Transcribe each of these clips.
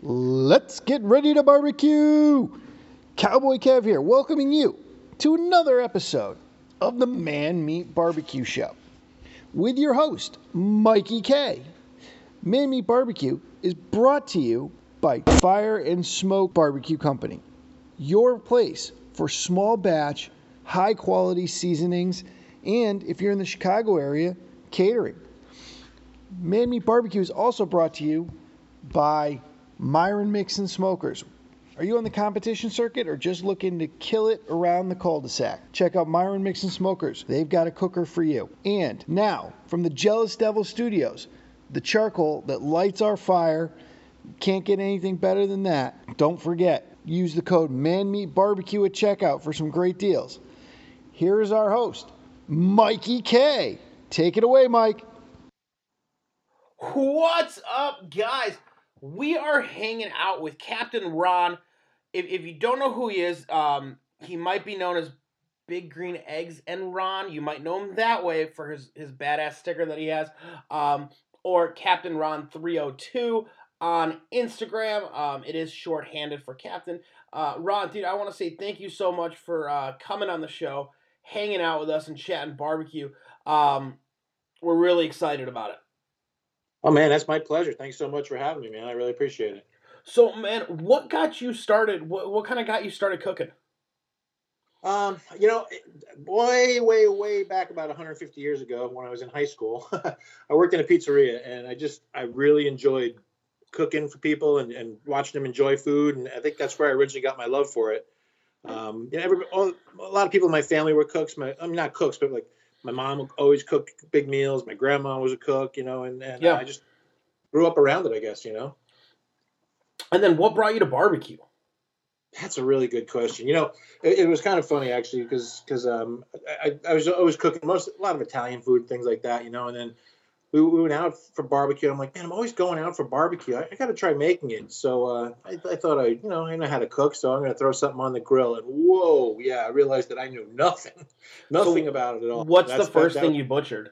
Let's get ready to barbecue. Cowboy Kev here, welcoming you to another episode of the Man Meat Barbecue Show with your host, Mikey K. Man Meat Barbecue is brought to you by Fire and Smoke Barbecue Company, your place for small batch, high quality seasonings, and if you're in the Chicago area, catering. Man Meat Barbecue is also brought to you by Myron Mixon Smokers. Are you on the competition circuit or just looking to kill it around the cul-de-sac? Check out Myron Mixon Smokers. They've got a cooker for you. And now, from the Jealous Devil Studios, the charcoal that lights our fire. Can't get anything better than that. Don't forget, use the code ManMeatBarbecue at checkout for some great deals. Here is our host, Mikey K. Take it away, Mike. What's up, guys? We are hanging out with Captain Ron. If, if you don't know who he is, um, he might be known as Big Green Eggs and Ron. You might know him that way for his, his badass sticker that he has. Um, or Captain Ron 302 on Instagram. Um, it is shorthanded for Captain. Uh, Ron, dude, I want to say thank you so much for uh, coming on the show, hanging out with us, and chatting barbecue. Um, we're really excited about it. Oh man, that's my pleasure. Thanks so much for having me, man. I really appreciate it. So, man, what got you started? What, what kind of got you started cooking? Um, you know, way, way, way back about 150 years ago, when I was in high school, I worked in a pizzeria, and I just, I really enjoyed cooking for people and, and watching them enjoy food, and I think that's where I originally got my love for it. Um, you know, every, all, a lot of people in my family were cooks. My, I'm mean, not cooks, but like my mom always cooked big meals. My grandma was a cook, you know, and, and yeah. I just grew up around it, I guess, you know. And then what brought you to barbecue? That's a really good question. You know, it, it was kind of funny actually because because um, I, I was always cooking most a lot of Italian food things like that, you know, and then we, we went out for barbecue. I'm like, man, I'm always going out for barbecue. I, I got to try making it. So uh, I, I, thought I, you know, I know how to cook, so I'm going to throw something on the grill. And whoa, yeah, I realized that I knew nothing, nothing so about it at all. What's That's, the first that, thing you butchered?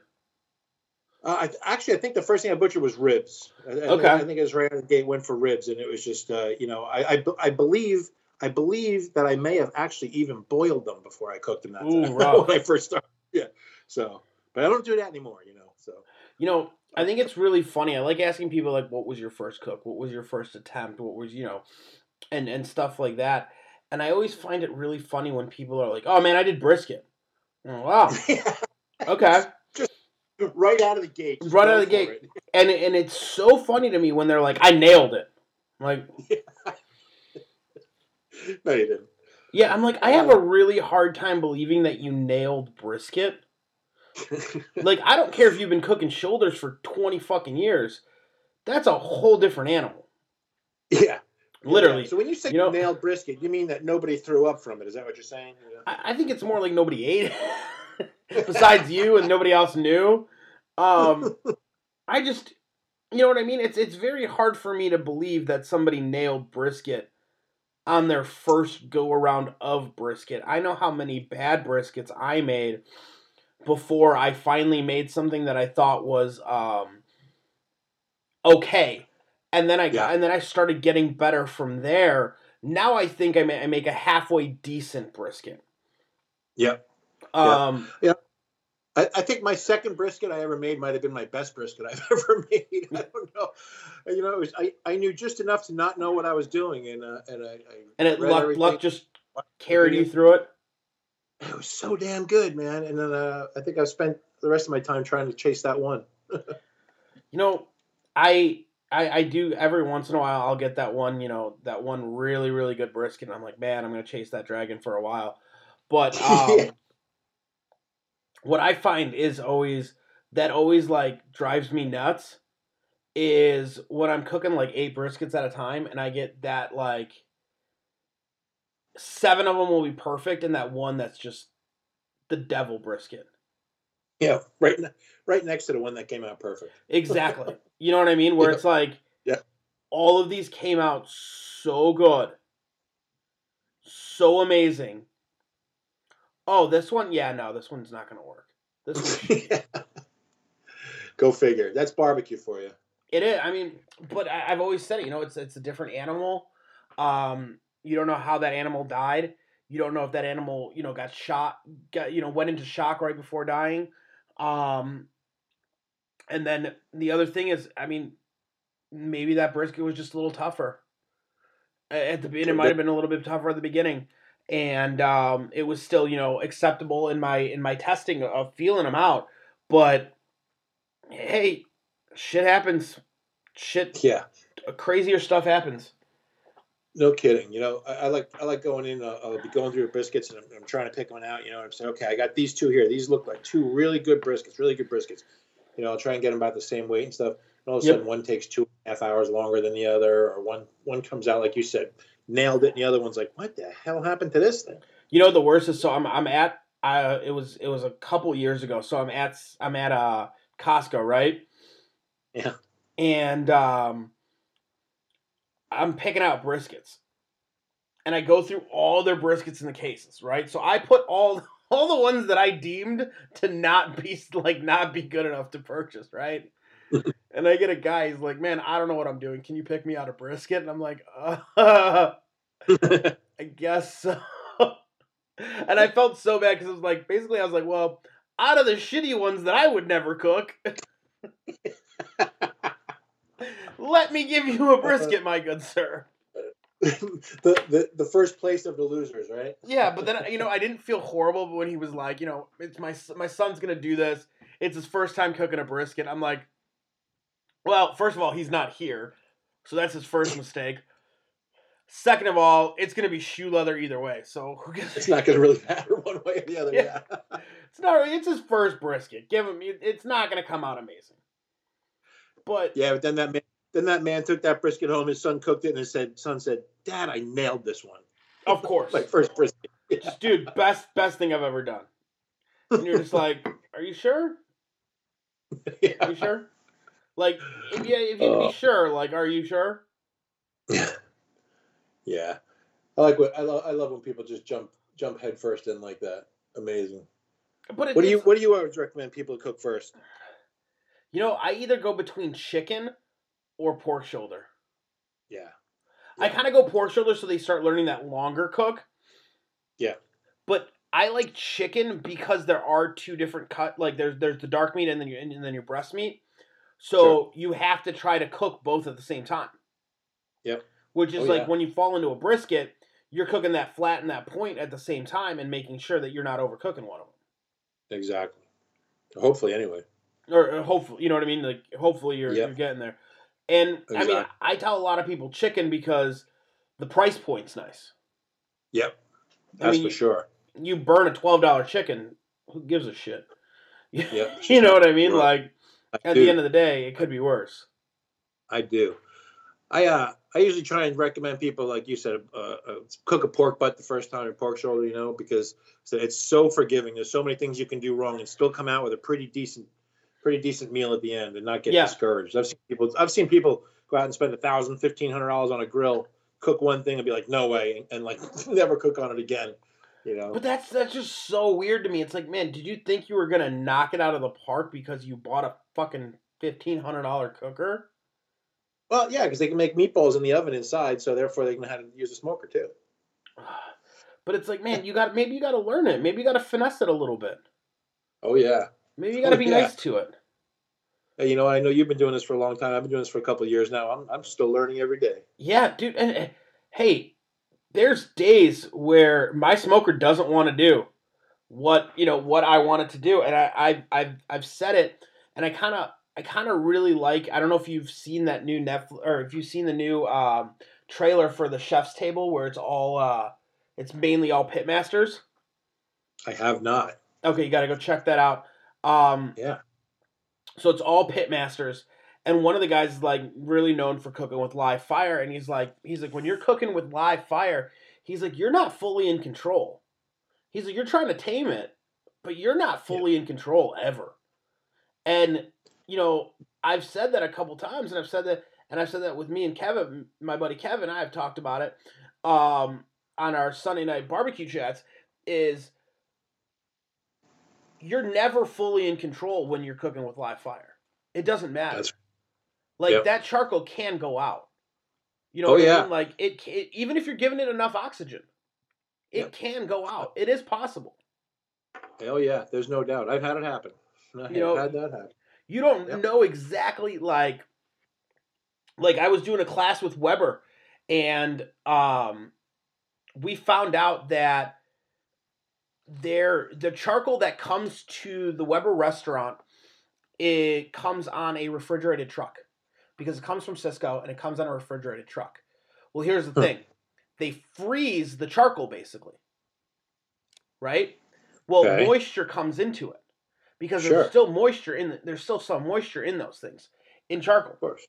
Uh, I, actually, I think the first thing I butchered was ribs. I, okay. I, think it was right out of the gate, went for ribs, and it was just, uh, you know, I, I, I believe. I believe that I may have actually even boiled them before I cooked them that Ooh, time when I first started. Yeah. So, but I don't do that anymore, you know. You know, I think it's really funny. I like asking people like, "What was your first cook? What was your first attempt? What was you know," and and stuff like that. And I always find it really funny when people are like, "Oh man, I did brisket." Oh, wow. okay. Just right out of the gate. Right out of the gate. It. And and it's so funny to me when they're like, "I nailed it." I'm like, no, you didn't. Yeah, I'm like, I have a really hard time believing that you nailed brisket like I don't care if you've been cooking shoulders for twenty fucking years. That's a whole different animal. Yeah. Literally. Yeah. So when you say you know, nailed brisket, you mean that nobody threw up from it? Is that what you're saying? I, I think it's more like nobody ate it, besides you, and nobody else knew. Um, I just, you know what I mean. It's it's very hard for me to believe that somebody nailed brisket on their first go around of brisket. I know how many bad briskets I made before I finally made something that I thought was um, okay, and then I got, and then I started getting better from there. Now I think I, may, I make a halfway decent brisket. Yeah. Um, yeah. yeah. I, I, think my second brisket I ever made might have been my best brisket I've ever made. I don't know. You know, it was I, I knew just enough to not know what I was doing, and uh, and I, I and it luck, luck just carried you through it it was so damn good, man. And then uh, I think I've spent the rest of my time trying to chase that one. you know, I, I I do every once in a while. I'll get that one, you know, that one really really good brisket. And I'm like, man, I'm gonna chase that dragon for a while. But um, yeah. what I find is always that always like drives me nuts is when I'm cooking like eight briskets at a time, and I get that like seven of them will be perfect, and that one that's just the devil brisket. Yeah, right, right next to the one that came out perfect. Exactly. you know what I mean? Where yeah. it's like, yeah, all of these came out so good, so amazing. Oh, this one, yeah, no, this one's not gonna work. This one. Go figure. That's barbecue for you. It is. I mean, but I, I've always said it. You know, it's it's a different animal. Um, you don't know how that animal died. You don't know if that animal, you know, got shot, got you know, went into shock right before dying. Um, and then the other thing is, I mean, maybe that brisket was just a little tougher at the beginning. It might have been a little bit tougher at the beginning, and um, it was still, you know, acceptable in my in my testing of feeling them out. But hey, shit happens. Shit, Yeah. crazier stuff happens. No kidding. You know, I, I like I like going in. Uh, I'll be going through the briskets, and I'm, I'm trying to pick one out. You know, I'm saying, okay, I got these two here. These look like two really good briskets, really good briskets. You know, I'll try and get them about the same weight and stuff. And all of a Yep. sudden, one takes two and a half hours longer than the other, or one one comes out like you said, nailed it, and the other one's like, what the hell happened to this thing? You know the worst is so I'm I'm at uh it was it was a couple years ago. So I'm at I'm at uh Costco, right? Yeah. And um I'm picking out briskets. And I go through all their briskets in the cases, right? So I put all all the ones that I deemed to not be like not be good enough to purchase, right? and I get a guy, he's like, "Man, I don't know what I'm doing. Can you pick me out a brisket?" And I'm like, uh, I guess so. and I felt so bad because it was like basically I was like, well, out of the shitty ones that I would never cook, let me give you a uh-huh. brisket, my good sir. the, the the first place of the losers, right? Yeah, but then you know I didn't feel horrible when he was like, you know, it's my my son's gonna do this. It's his first time cooking a brisket. I'm like, well, first of all, he's not here, so that's his first mistake. Second of all, it's gonna be shoe leather either way. So? It's not going to really matter one way or the other. Yeah. Yeah. It's not. It's his first brisket. Give him. It's not gonna come out amazing. But Yeah, but then that man, then that man took that brisket home. His son cooked it, and his said, son said, "Dad, I nailed this one." of course, My first brisket. Yeah. dude, best best thing I've ever done. And you're just like, are you sure? Are yeah. you sure? Like, if you if you Uh. be sure, like, are you sure? yeah. Yeah. I like what I love. I love when people just jump jump head first in like that. Amazing. But What do you What do you always recommend people to cook first? You know, I either go between chicken or pork shoulder. Yeah. I kind of go pork shoulder so they start learning that longer cook. Yeah. But I like chicken because there are two different cut. Like there's there's the dark meat and then your and then your breast meat. So Sure. you have to try to cook both at the same time. Yep. Which is Oh, like yeah. when you fall into a brisket, you're cooking that flat and that point at the same time and making sure that you're not overcooking one of them. Exactly. Hopefully, anyway. Or or hopefully you know what I mean. Like hopefully you're Yep. you're getting there. And I mean, I tell a lot of people chicken because the price point's nice. Yep. I That's mean, for sure. You burn a twelve dollar chicken, who gives a shit? Yep. you know what I mean? Right. Like I at do. the end of the day, it could be worse. I do. I uh I usually try and recommend people like you said uh, uh, cook a pork butt the first time or pork shoulder, you know, because it's so forgiving. There's so many things you can do wrong and still come out with a pretty decent pretty decent meal at the end and not get Yeah. discouraged. I've seen people I've seen people go out and spend a thousand, fifteen hundred dollars on a grill, cook one thing and be like, no way, and, and like never cook on it again. You know. But that's that's just so weird to me. It's like, man, did you think you were gonna knock it out of the park because you bought a fucking fifteen hundred dollar cooker? Well, yeah, because they can make meatballs in the oven inside, so therefore they can have to use a smoker too. But it's like, man, you got maybe you got to learn it. Maybe you got to finesse it a little bit. Oh yeah. Maybe you got to Oh, be yeah. nice to it. You know, I know you've been doing this for a long time. I've been doing this for a couple of years now. I'm, I'm still learning every day. Yeah, dude. And uh, hey, there's days where my smoker doesn't want to do what you know what I want it to do, and I, I've I've I've said it, and I kind of I kind of really like. I don't know if you've seen that new Netflix or if you've seen the new um, trailer for the Chef's Table, where it's all uh, it's mainly all pitmasters. I have not. Okay, you got to go check that out. Um, Yeah. So it's all pitmasters, and one of the guys is like really known for cooking with live fire, and he's like, he's like, when you're cooking with live fire, he's like, you're not fully in control. He's like, you're trying to tame it, but you're not fully in control ever. And you know, I've said that a couple times, and I've said that, and I've said that with me and Kevin, my buddy Kevin, I have talked about it um, on our Sunday night barbecue chats. Is you're never fully in control when you're cooking with live fire. It doesn't matter. That's- like Yep. that charcoal can go out. You know Oh, I yeah. mean? Like it, it, even if you're giving it enough oxygen, it Yep. can go out. It is possible. Hell yeah, there's no doubt. I've had it happen. I've You know- had that happen. You don't Yep. know exactly like like I was doing a class with Weber and um we found out that there the charcoal that comes to the Weber restaurant it comes on a refrigerated truck because it comes from Sysco and it comes on a refrigerated truck. Well, here's the thing. They freeze the charcoal basically. Right? Well, Okay. moisture comes into it because Sure. there's still moisture in the, there's still some moisture in those things in charcoal. Of course.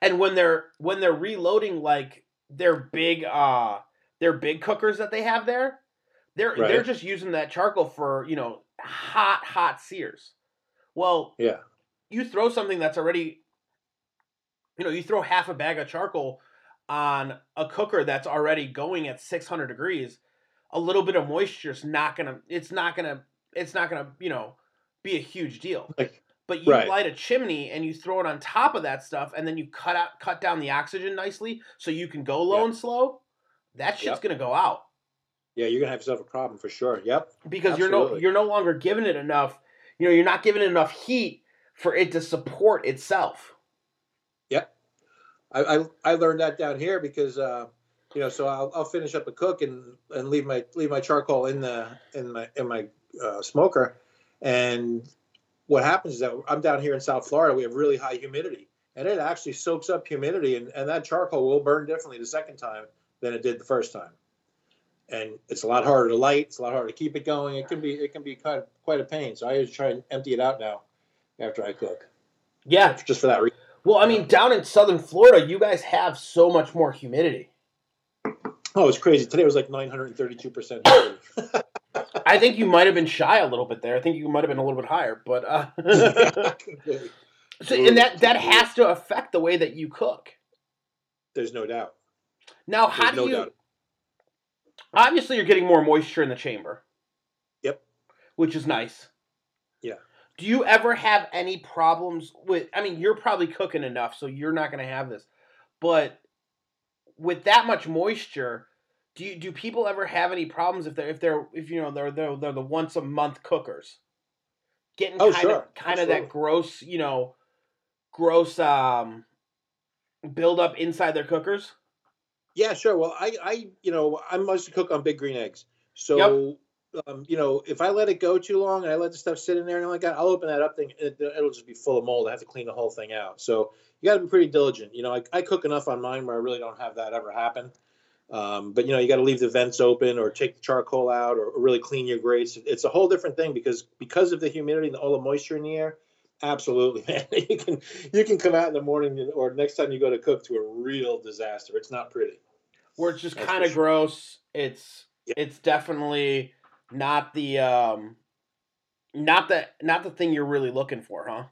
And when they're when they're reloading like their big uh their big cookers that they have there, they're they're just using that charcoal for, you know, hot hot sears. Well, Yeah. you throw something that's already you know, you throw half a bag of charcoal on a cooker that's already going at 600 degrees, a little bit of moisture is not going to it's not to it's not to, you know, be a huge deal. Like But you Right. light a chimney and you throw it on top of that stuff, and then you cut out cut down the oxygen nicely so you can go low and slow. That shit's Yep. gonna go out yeah, you're gonna have yourself a problem for sure. Yep. because you're no you're no longer giving it enough. You know, you're not giving it enough heat for it to support itself. I, I I learned that down here because uh, you know, so I'll, I'll finish up a cook and and leave my leave my charcoal in the in my in my uh, smoker, and what happens is that I'm down here in South Florida. We have really high humidity, and it actually soaks up humidity, and and that charcoal will burn differently the second time than it did the first time. And it's a lot harder to light. It's a lot harder to keep it going. It can be it can be of quite a pain. So I always try and empty it out now after I cook, Yeah. just for that reason. Well, I mean, down in southern Florida, you guys have so much more humidity. Oh, it's crazy. Today was like 932 percent. I think you might have been shy a little bit there. I think you might have been a little bit higher, but uh, so, and that that has to affect the way that you cook. There's no doubt. Now, how There's do no you? doubt. Obviously, you're getting more moisture in the chamber. Yep. Which is nice. Yeah. Do you ever have any problems with? I mean, you're probably cooking enough, so you're not going to have this. But with that much moisture, do you do people ever have any problems if they're if they're if you know they're they're, they're the once a month cookers, getting Oh, kind sure. of kind of that gross you know gross um build up inside their cookers? Yeah, sure. Well, I, I, you know, I mostly cook on big green eggs. So, um, you know, if I let it go too long and I let the stuff sit in there and like that, I'll open that up thing. It, it'll just be full of mold. I have to clean the whole thing out. So you got to be pretty diligent. You know, I, I cook enough on mine where I really don't have that ever happen. Um, but you know, you got to leave the vents open or take the charcoal out or, or really clean your grates. It's a whole different thing because because of the humidity and all the moisture in the air. Absolutely, man. You can you can come out in the morning or next time you go to cook to a real disaster. It's not pretty. where it's just kind of sure. gross. It's Yeah. it's definitely not the um not the not the thing you're really looking for, huh?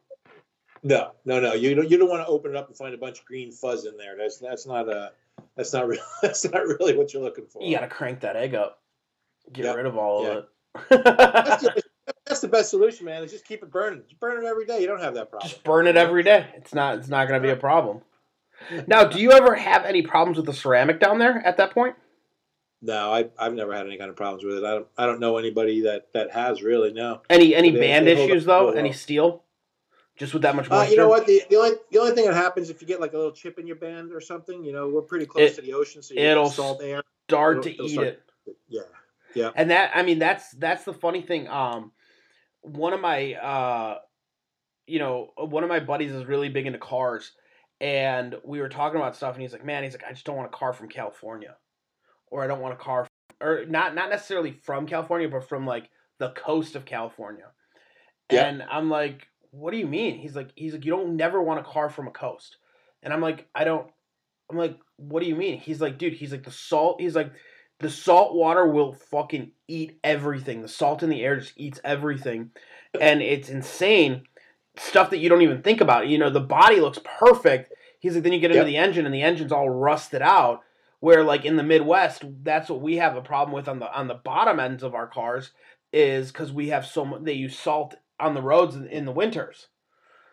No, no, no. You don't. You don't want to open it up and find a bunch of green fuzz in there. That's that's not a. That's not. really that's not really what you're looking for. You got to crank that egg up. Get Yep. rid of all Yeah. of it. that's the best solution, man. Is just keep it burning. Just burn it every day. You don't have that problem. Just burn it every day. It's not it's not going to be a problem. Now, do you ever have any problems with the ceramic down there at that point? No, I I've never had any kind of problems with it. I don't. I don't know anybody that that has really. No. Any any They- band they issues though? Any steel? Just with that much Uh, moisture? you know what? The, the only the only thing that happens if you get like a little chip in your band or something, you know, we're pretty close It- to the ocean, so you it'll salt air. Start it'll- to it'll eat start- it. Yeah. Yeah. and that i mean that's that's the funny thing um one of my uh you know one of my buddies is really big into cars and we were talking about stuff and he's like man he's like i just don't want a car from california or i don't want a car or not not necessarily from california but from like the coast of california. Yeah. and i'm like what do you mean? He's like he's like you don't never want a car from a coast. And i'm like i don't i'm like what do you mean? He's like dude he's like the salt he's like the salt water will fucking eat everything. The salt in the air just eats everything. And it's insane. Stuff that you don't even think about. You know, the body looks perfect. He's like, then you get into Yep. the engine and the engine's all rusted out. Where like in the Midwest, that's what we have a problem with on the on the bottom ends of our cars, is because we have so much they use salt on the roads in, in the winters.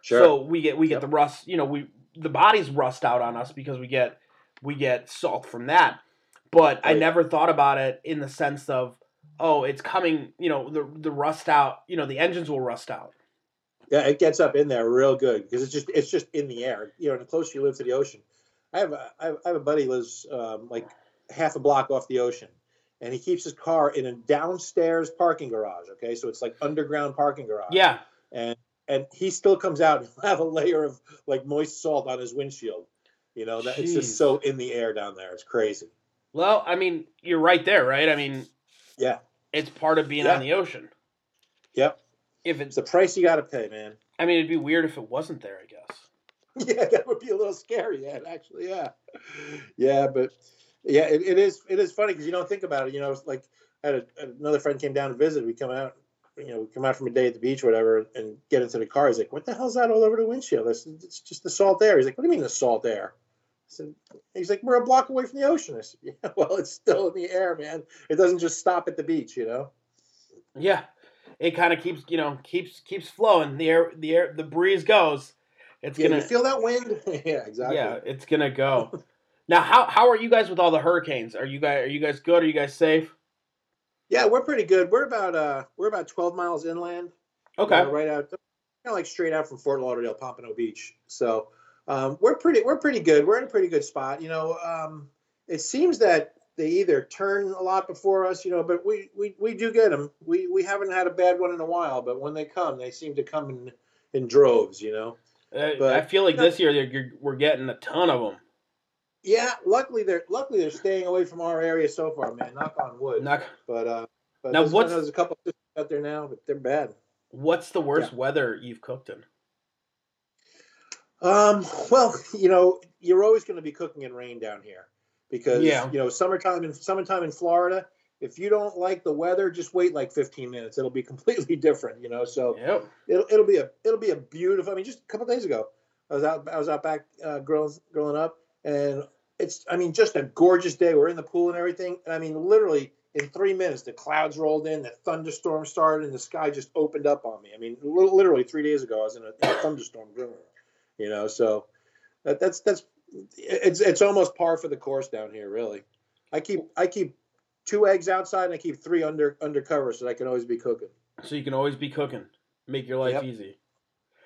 Sure. So we get we get Yep. the rust. You know, we the bodies rust out on us because we get we get salt from that. But I never thought about it in the sense of oh, it's coming. You know, the the rust out. You know, the engines will rust out. Yeah, it gets up in there real good because it's just it's just in the air. You know, and the closer you live to the ocean, I have a, I have- I have a buddy who lives um, like half a block off the ocean, and he keeps his car in a downstairs parking garage. Okay, so it's like underground parking garage. Yeah, and and he still comes out and have a layer of like moist salt on his windshield. You know, that it's just so in the air down there. It's crazy. Well, I mean, you're right there, right? I mean, Yeah. it's part of being Yeah. on the ocean. Yep. If It's it's, the price you got to pay, man. I mean, it'd be weird if it wasn't there. I guess. Yeah, that would be a little scary. Yeah, actually, yeah, yeah, but yeah, it, it is. It is funny because you don't think about it. You know, it's like I had a, another friend came down to visit. We come out, you know, we come out from a day at the beach, or whatever, and get into the car. He's like, "What the hell's that all over the windshield?" Said, "It's just the salt air." He's like, "What do you mean the salt air?" Said, "He's like, we're a block away from the ocean." I said, "Yeah, well, it's still in the air, man. It doesn't just stop at the beach, you know." Yeah, it kind of keeps you know keeps keeps flowing. The air the air the breeze goes. It's Yeah, gonna feel that wind? yeah, exactly. yeah, it's gonna go. now, how how are you guys with all the hurricanes? Are you guys are you guys good? Are you guys safe? Yeah, we're pretty good. We're about uh we're about twelve miles inland. Okay. uh, right out, kind of like straight out from Fort Lauderdale, Pompano Beach. So um, we're pretty we're pretty good. We're in a pretty good spot. You know, um, it seems that they either turn a lot before us, you know, but we we, we do get them. We we haven't had a bad one in a while, but when they come, they seem to come in in droves. You know. Uh, but- I feel like this year we're getting a ton of them. Yeah, luckily they're luckily they're staying away from our area so far, man. Knock on wood. Not, But uh, but Now, there's, what's- there's a couple out there now, but they're bad. what's the worst weather you've cooked in? Um, well, you know, you're always going to be cooking in rain down here because Yeah. you know, summertime in summertime in Florida, if you don't like the weather, just wait like 15 minutes. It'll be completely different, you know. So Yep. it'll it'll be a it'll be a beautiful. I mean, just a couple days ago, I was out I was out back uh, growing growing up, and it's I mean just a gorgeous day. We're in the pool and everything, and I mean literally in three minutes the clouds rolled in, the thunderstorm started, and the sky just opened up on me. I mean, literally three days ago I was in a, in a thunderstorm grilling, you know. So that, that's that's it's it's almost par for the course down here, really. I keep I keep two eggs outside and I keep three under under cover so that I can always be cooking. So you can always be cooking. Make your life Yep. easy.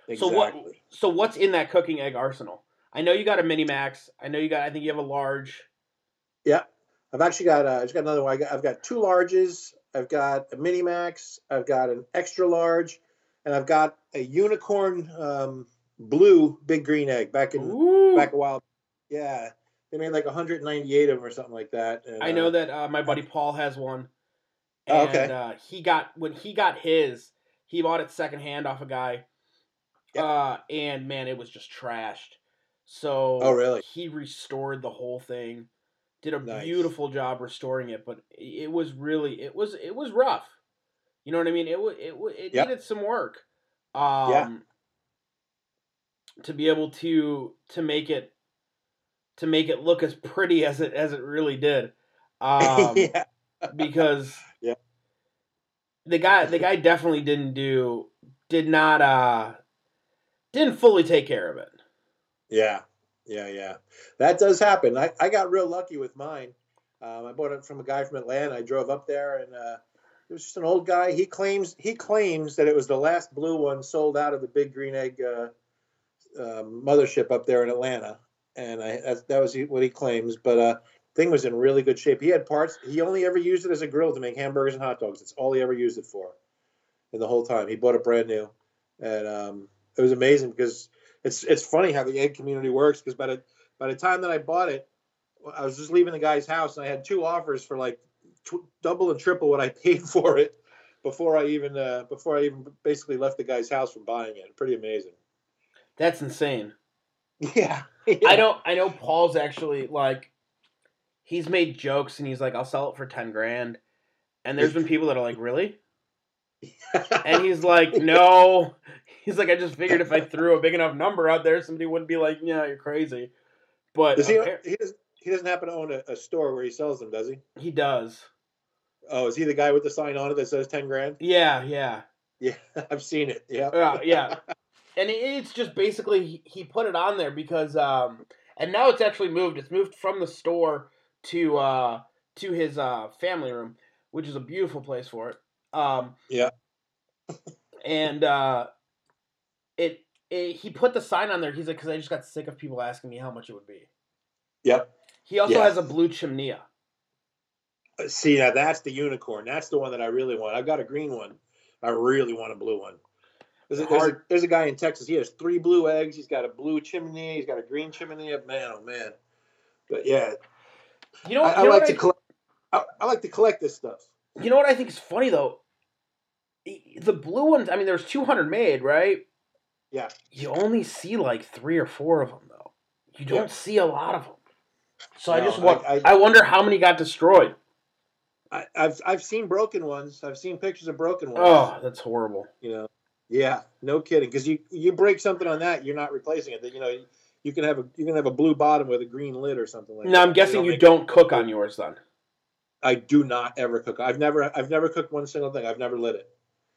Exactly. So what? So what's in that cooking egg arsenal? I know you got a mini max. I know you got. I think you have a large. Yeah, I've actually got uh, I've just got another one. I got, I've got two larges. I've got a mini max. I've got an extra large, and I've got a unicorn um, blue big green egg back in Ooh. back a while. Yeah, they made like 198 of them or something like that. And, I know uh, that uh, my buddy Paul has one. Oh, And, okay. Uh, he got when he got his, he bought it secondhand off a guy. Yep. Uh, and man, it was just trashed. So Oh, really? He restored the whole thing. Did a Nice. beautiful job restoring it, but it was really it was it was rough. You know what I mean? It was it it Yep. needed some work. Um, To be able to to make it to make it look as pretty as it as it really did. Um, yeah, because Yeah. the guy the guy definitely didn't do did not uh didn't fully take care of it. yeah, yeah, yeah. That does happen. I, I got real lucky with mine. Um, I bought it from a guy from Atlanta. I drove up there, and uh, it was just an old guy. He claims he claims that it was the last blue one sold out of the Big Green Egg uh, uh, mothership up there in Atlanta, and I that, was what he claims. But uh, thing was in really good shape. He had parts. He only ever used it as a grill to make hamburgers and hot dogs. That's all he ever used it for, in the whole time. He bought it brand new, and um, it was amazing because it's it's funny how the egg community works. Because by the by the time that I bought it, I was just leaving the guy's house, and I had two offers for like tw- double and triple what I paid for it before I even uh, before I even basically left the guy's house from buying it. Pretty amazing. That's insane. Yeah, I don't I know Paul's actually like he's made jokes and he's like I'll sell it for 10 grand. And there's been people that are like, "Really?" And he's like, "No." He's like, "I just figured if I threw a big enough number out there, somebody wouldn't be like, "Yeah, you're crazy." But Does he? He doesn't. He doesn't happen to own a, a store where he sells them, does he? he does. Oh, is he the guy with the sign on it that says ten grand? Yeah, yeah. Yeah, I've seen it. Yeah. Uh, yeah, yeah. And it's just basically he, put it on there because um and now it's actually moved it's moved from the store to uh to his uh family room which is a beautiful place for it um Yeah. and uh it, it he put the sign on there he's like because i just got sick of people asking me how much it would be Yep. he also Yeah. has a blue chimney See, now that's the unicorn. That's the one that I really want. I've got a green one. I really want a blue one. There's a, there's, a, there's a guy in Texas. He has three blue eggs. He's got a blue chimney. He's got a green chimney. Man, oh man. But yeah, you know, I, you I know like what to collect. I, I like to collect this stuff. You know what I think is funny though? The blue ones, I mean, there's 200 made, right? Yeah. You only see like three or four of them though. You don't Yeah. see a lot of them. So I just want, I- I, I- wonder how many got destroyed. I, I've I've seen broken ones. I've seen pictures of broken ones. Oh, that's horrible. You know. Yeah, no kidding. Because you you break something on that, you're not replacing it. That you know you can have a you can have a blue bottom with a green lid or something like that. Now I'm guessing you make- don't cook on yours then. I do not ever cook. I've never I've never cooked one single thing. I've never lit it.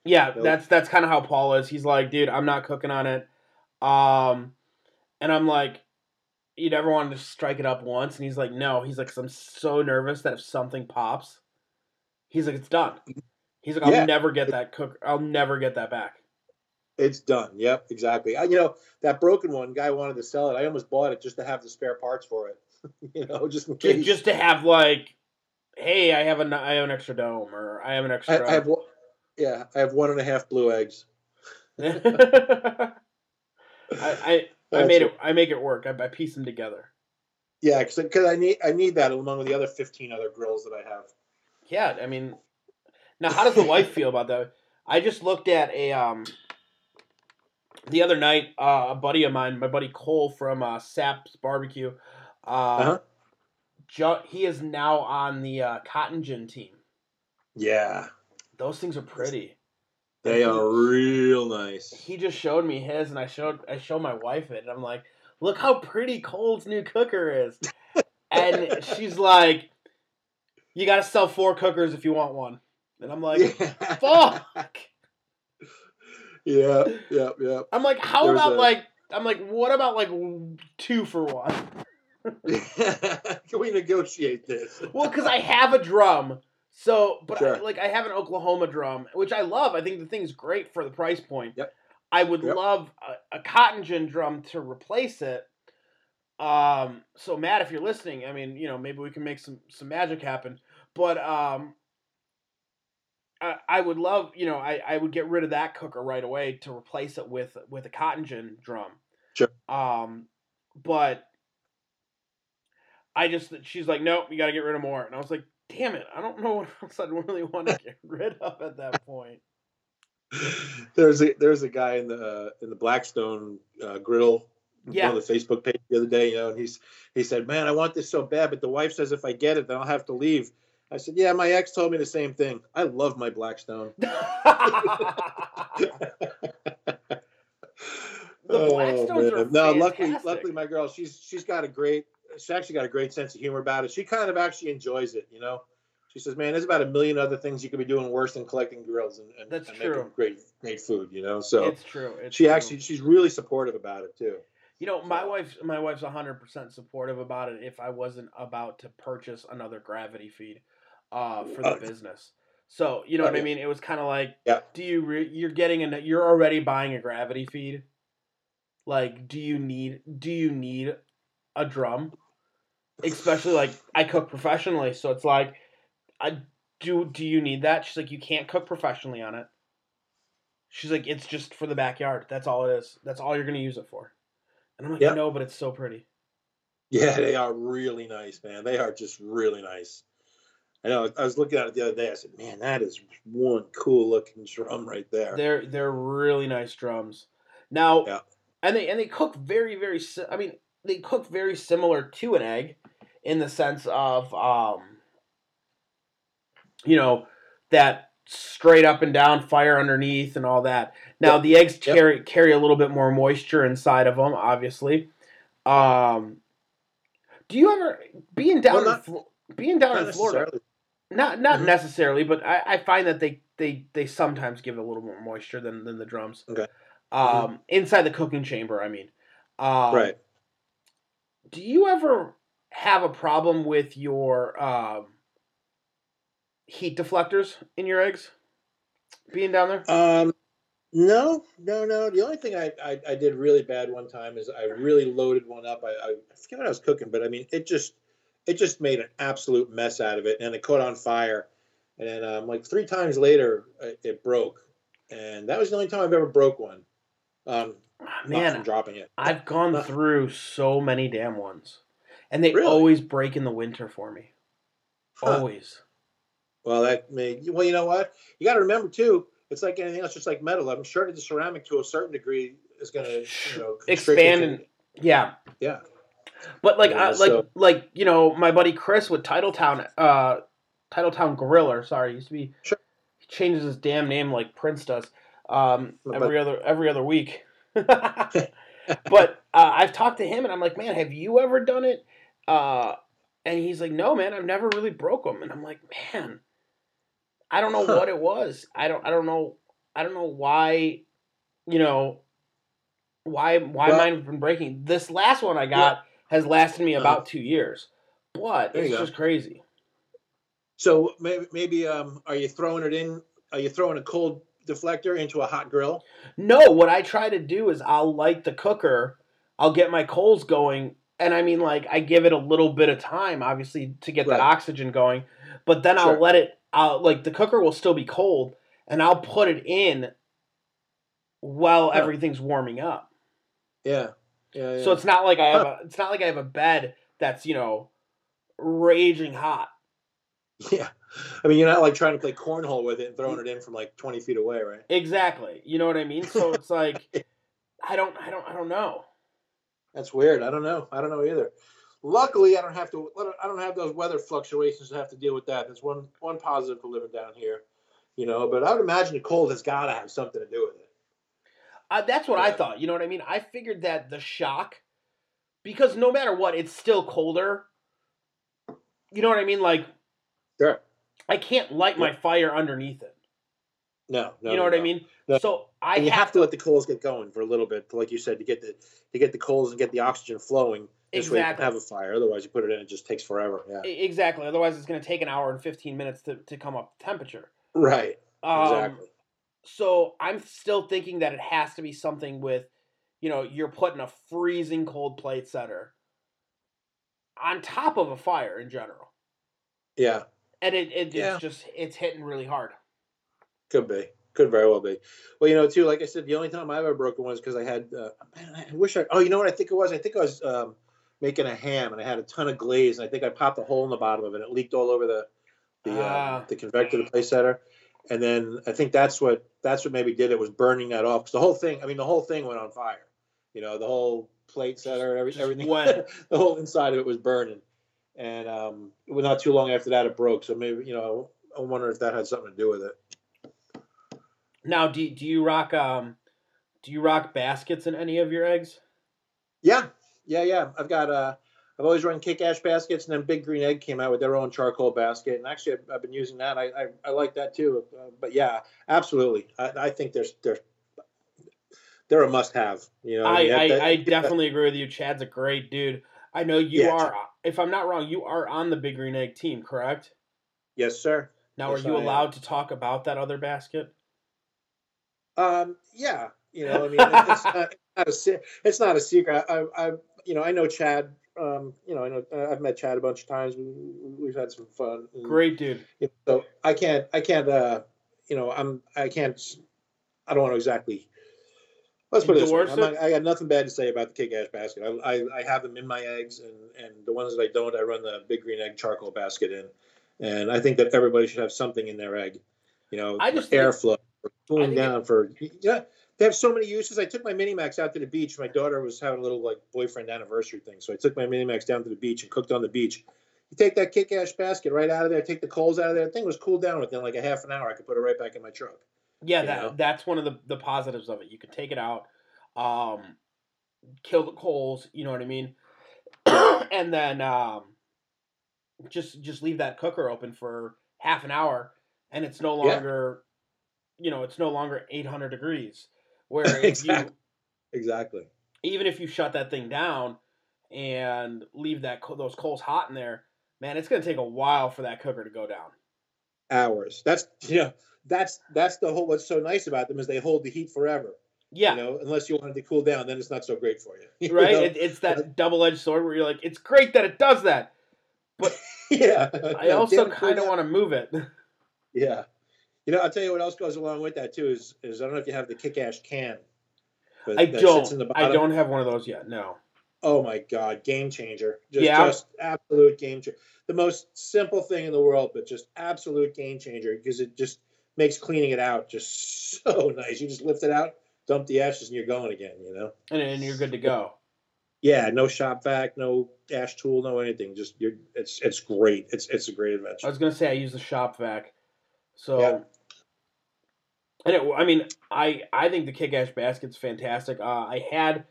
Yeah, that's that's kind of how Paul is. He's like, dude, I'm not cooking on it. Um, and I'm like, you never wanted to strike it up once, and he's like, no. He's like, 'Cause I'm so nervous that if something pops, he's like, it's done. He's like, I'll Yeah. never get that cook. I'll never get that back. It's done. Yep, exactly. I, you know that broken one guy wanted to sell it. I almost bought it just to have the spare parts for it. you know, just in case. Just to have like, hey, I have an I have an extra dome, or I have an extra. I have one. Yeah, I have one and a half blue eggs. I, I I made it. I make it work. I, I piece them together. Yeah, because I need I need that along with the other fifteen other grills that I have. Yeah, I mean, now how does the wife feel about that? I just looked at a um the other night. Uh, a buddy of mine, my buddy Cole from uh, Sap's Barbecue, uh, Uh-huh. ju- he is now on the uh, Cotton Gin team. Yeah, Those things are pretty. they are real nice. He just showed me his, and I showed I showed my wife it, and I'm like, "Look how pretty Cole's new cooker is," and she's like, "You got to sell four cookers if you want one," and I'm like, yeah. "Fuck." Yeah, yeah, yeah. I'm like, how There's about a- like, I'm like, what about like two for one? Can we negotiate this? Well, because I have a drum, so but I, like I have an Oklahoma drum, which I love. I think the thing's great for the price point. Yep. I would Yep. love a, a cotton gin drum to replace it. Um. So Matt, if you're listening, I mean, you know, maybe we can make some some magic happen. But um. I, I would love, you know, I, I would get rid of that cooker right away to replace it with with a cotton gin drum. Sure. Um, but I just she's like, nope, you got to get rid of more, and I was like, damn it, I don't know what else I'd really want to get rid of at that point. there's a there's a guy in the in the Blackstone uh, griddle Yeah. on the Facebook page the other day, you know, and he's he said, "Man, I want this so bad, but the wife says if I get it, then I'll have to leave." I said, "Yeah, my ex told me the same thing. I love my Blackstone." The oh, Blackstones are Oh, no, luckily, luckily, my girl, she's she's got a great, she actually got a great sense of humor about it. She kind of actually enjoys it, you know. She says, "Man, there's about a million other things you could be doing worse than collecting grills and, and, That's and making great great food, you know." So it's true. It's she true. actually she's really supportive about it too. You know, my wife's my wife's hundred percent supportive about it. If I wasn't about to purchase another gravity feed, uh, for the Uh, business, so you know what I mean. It was kind of like, Yeah. do you re- you're getting a you're already buying a gravity feed? Like, do you need do you need a drum? Especially like I cook professionally, so it's like, I do do you need that? She's like, you can't cook professionally on it. She's like, it's just for the backyard. That's all it is. That's all you're gonna use it for. And I'm like, I Yep. know, but it's so pretty. Yeah, they are really nice, man. They are just really nice. I know. I was looking at it the other day. I said, "Man, that is one cool looking drum right there." They're they're really nice drums. Now, Yeah. and they and they cook very very. I mean, they cook very similar to an egg, in the sense of um, you know, that straight up and down fire underneath and all that. Now Yep. the eggs Yep. carry carry a little bit more moisture inside of them, obviously. Um, do you ever being down Well, in not- Flo- being down in Florida? Not not Mhm. necessarily, but I, I find that they, they they sometimes give a little more moisture than, than the drums. Okay. Um, inside the cooking chamber, I mean. Um, right. Do you ever have a problem with your um, heat deflectors in your eggs being down there? Um, no, no, no. The only thing I, I, I did really bad one time is I really loaded one up. I, I forget what I was cooking, but I mean, it just it just made an absolute mess out of it, and it caught on fire. And then, um, like three times later, it, it broke, and that was the only time I've ever broke one. Um, not Man, dropping it. I've gone Uh, through so many damn ones, and they Really? always break in the winter for me. Huh. Always. Well, that may. Well, you know what? You got to remember too. It's like anything else, just like metal. I'm sure that the ceramic, to a certain degree, is going to you know Expand and yeah, yeah. But like Yeah, I, like so- like you know my buddy Chris with Titletown, uh, Titletown Gorilla. Sorry, used to be. Sure. He changes his damn name like Prince does. Um, every other every other week. but uh, I've talked to him and I'm like, man, have you ever done it? Uh, and he's like, no, man, I've never really broke them. And I'm like, man, I don't know Huh. what it was. I don't, I don't know, I don't know why, you know, why, why Well- mine been breaking. This last one I got has lasted me about Uh-huh. two years, but it's go. just crazy. So maybe, maybe um, are you throwing it in? Are you throwing a cold deflector into a hot grill? No, what I try to do is I'll light the cooker, I'll get my coals going, and I mean like I give it a little bit of time, obviously, to get Right. that oxygen going, but then I'll let it I'll like the cooker will still be cold and I'll put it in while everything's warming up. Yeah, yeah. yeah. So it's not like I have a it's not like I have a bed that's, you know, raging hot. yeah. I mean, you're not like trying to play cornhole with it and throwing it in from like 20 feet away, right? Exactly. You know what I mean? So it's like I don't I don't I don't know. That's weird. I don't know. I don't know either. Luckily, I don't have to. I don't have those weather fluctuations to have to deal with that. That's one one positive for living down here, you know. But I would imagine the cold has got to have something to do with it. Uh, that's what I thought. You know what I mean? I figured that the shock, because no matter what, it's still colder. You know what I mean? Like Sure. I can't light my fire underneath it. No, no. you know no, what I mean? No. So I and you have, have to let the coals get going for a little bit, like you said, to get the to get the coals and get the oxygen flowing. This way you Exactly. can have a fire. Otherwise, you put it in, it just takes forever. Yeah. Exactly. Otherwise, it's going to take an hour and fifteen minutes to, to come up to temperature. Right. Um, Exactly. So I'm still thinking that it has to be something with, you know, you're putting a freezing cold plate setter on top of a fire in general, Yeah. and it, it Yeah. it's just it's hitting really hard. Could be. Could very well be. Well, you know, too, like I said, the only time I ever broke one was because I had, uh, man, I wish I, oh, you know what I think it was? I think I was um, making a ham and I had a ton of glaze and I think I popped a hole in the bottom of it and it leaked all over the, the, Ah. uh, the convector, the plate setter. And then I think that's what, that's what maybe did it was burning that off. Cause the whole thing, I mean, the whole thing went on fire, you know, the whole plate setter, every, everything, went. the whole inside of it was burning. And um, well, not too long after that, it broke. So maybe, you know, I wonder if that had something to do with it. Now, do do you rock um, do you rock baskets in any of your eggs? Yeah, yeah, yeah. I've got uh, I've always run kick ash baskets, and then Big Green Egg came out with their own charcoal basket, and actually I've, I've been using that. I I, I like that too. Uh, but yeah, absolutely. I, I think there's there's they're a must have. You know, I? I, that- I definitely agree with you. Chad's a great dude. I know you Yeah, are. If I'm not wrong, you are on the Big Green Egg team, correct? yes, sir. Now, Yes, are you I am. allowed to talk about that other basket? Um, yeah, you know, I mean, it's not, it's not a it's not a secret. I, I, you know, I know Chad. Um, you know, I know I've met Chad a bunch of times. We, we've had some fun. and- Great dude. you know, so I can't, I can't, uh, you know, I'm, I can't, I don't want to exactly. Let's put it this way. Not, I got nothing bad to say about the kick ash basket. I, I, I have them in my eggs, and and the ones that I don't, I run the big green egg charcoal basket in, and I think that everybody should have something in their egg. You know, I just airflow, cooling think it- down for yeah. They have so many uses. I took my Minimax out to the beach. My daughter was having a little like boyfriend anniversary thing, so I took my Minimax down to the beach and cooked on the beach. You take that kick ash basket right out of there, take the coals out of there. The thing was cooled down within like a half an hour. I could put it right back in my truck. Yeah, that know? that's one of the the positives of it. You can take it out, um, kill the coals. You know what I mean? and then um, just just leave that cooker open for half an hour, and it's no Yeah. longer, you know, it's no longer 800 degrees. Where exactly. you, Exactly. even if you shut that thing down and leave that those coals hot in there, man, it's gonna take a while for that cooker to go down. Hours. That's you know, that's that's the whole what's so nice about them is they hold the heat forever. Yeah, You know, unless you want it to cool down, then it's not so great for you. You right. know? It, it's that double edged sword where you're like, it's great that it does that. But yeah. I also kind of want to move it. Yeah. You know, I'll tell you what else goes along with that too is is I don't know if you have the kick ash can. but I that sits in don't. I don't have one of those yet. No. Oh my god, game changer. Just, Yeah. just absolute game changer. The most simple thing in the world, but just absolute game changer because it just makes cleaning it out just so nice. You just lift it out, dump the ashes, and you're going again, you know? And, and you're good to go. Yeah, no shop vac, no ash tool, no anything. Just you're it's it's great. It's it's a great adventure. I was gonna say I use the shop vac, so. Yeah. And it, I mean, I I think the kick ash basket's fantastic. Uh, I had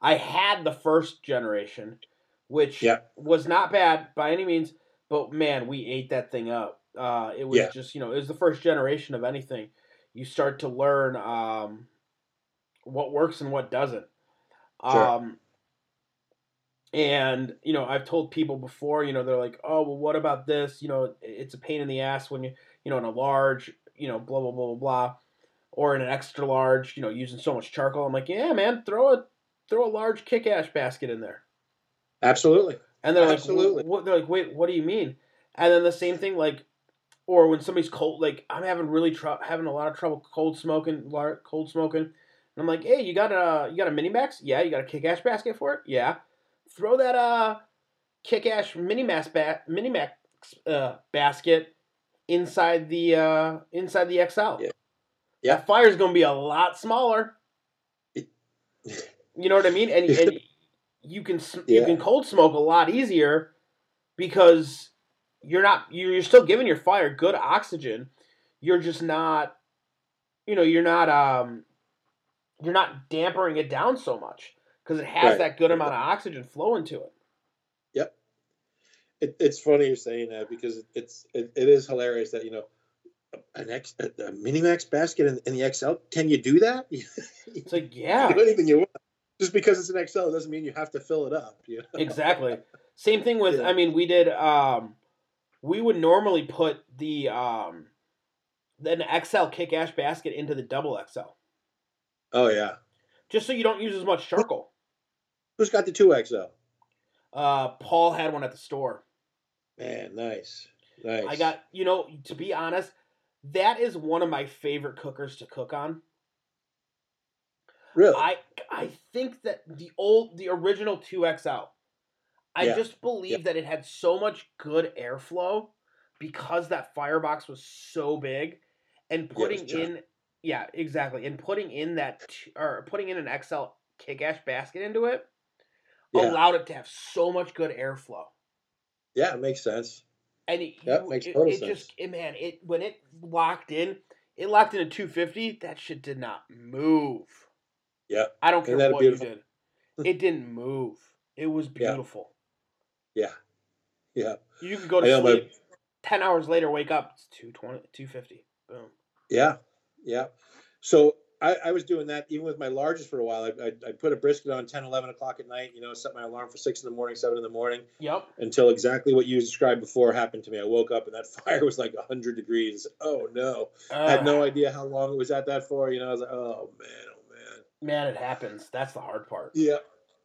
I had the first generation, which Yeah. was not bad by any means, but man, we ate that thing up. Uh, it was Yeah. just you know it was the first generation of anything. You start to learn um, what works and what doesn't. Sure. Um, and you know, I've told people before, you know, they're like, "Oh, well, what about this? You know, it's a pain in the ass when you, you know, in a large, you know, blah blah blah blah blah, or in an extra large, you know, using so much charcoal." I'm like, "Yeah, man, throw a throw a large kick ash basket in there." Absolutely. And they're Absolutely. like, "What?" They're like, "Wait, what do you mean?" And then the same thing, like, or when somebody's cold, like I'm having really tr- having a lot of trouble cold smoking, lar- cold smoking, and I'm like, "Hey, you got a you got a mini max? Yeah, you got a kick ash basket for it? Yeah, throw that uh kick ash mini max ba- mini max uh, basket inside the uh inside the XL. Yeah. Yeah. That fire's gonna be a lot smaller. You know what I mean? And and you can s you can cold smoke a lot easier because you're not you're, you're still giving your fire good oxygen. You're just not you know, you're not um you're not dampering it down so much because it has Right. that good amount of oxygen flowing to it. Yep. It, it's funny you're saying that because it's it, it is hilarious that you know an X a, a Minimax basket in, in the XL. Can you do that? It's like, yeah, do anything you want. Just because it's an XL doesn't mean you have to fill it up. You know? exactly. Same thing with Yeah. I mean, we did um we would normally put the um an XL kick ash basket into the double XL. Oh yeah. Just so you don't use as much charcoal. Who's got the two XL? Uh Paul had one at the store. Man, nice, nice. I got, you know, to be honest, that is one of my favorite cookers to cook on. really. I I think that the old the original 2XL I Yeah. just believe that it had so much good airflow because that firebox was so big and Yeah, putting giant. in yeah, exactly. And putting in that or putting in an XL kick ash basket into it Yeah. allowed it to have so much good airflow. yeah, it makes sense. And it, Yep, you- makes it, total it sense. just it, man, it when it locked in, it locked in at 250. That shit did not move. Yeah. I don't care Isn't that what you did. It didn't move. It was beautiful. Yeah, yeah, You could go to know, my- sleep. Ten hours later, wake up. It's 220, 250. Boom. yeah, yeah. So I, I was doing that even with my largest for a while. I, I, I put a brisket on 10, 11 o'clock at night. You know, set my alarm for six in the morning, seven in the morning. Yep. until exactly what you described before happened to me. I woke up and that fire was like 100 degrees. Oh no. I had no idea how long it was at that for. You know, I was like, oh man, oh man. Man, it happens. That's the hard part. Yeah,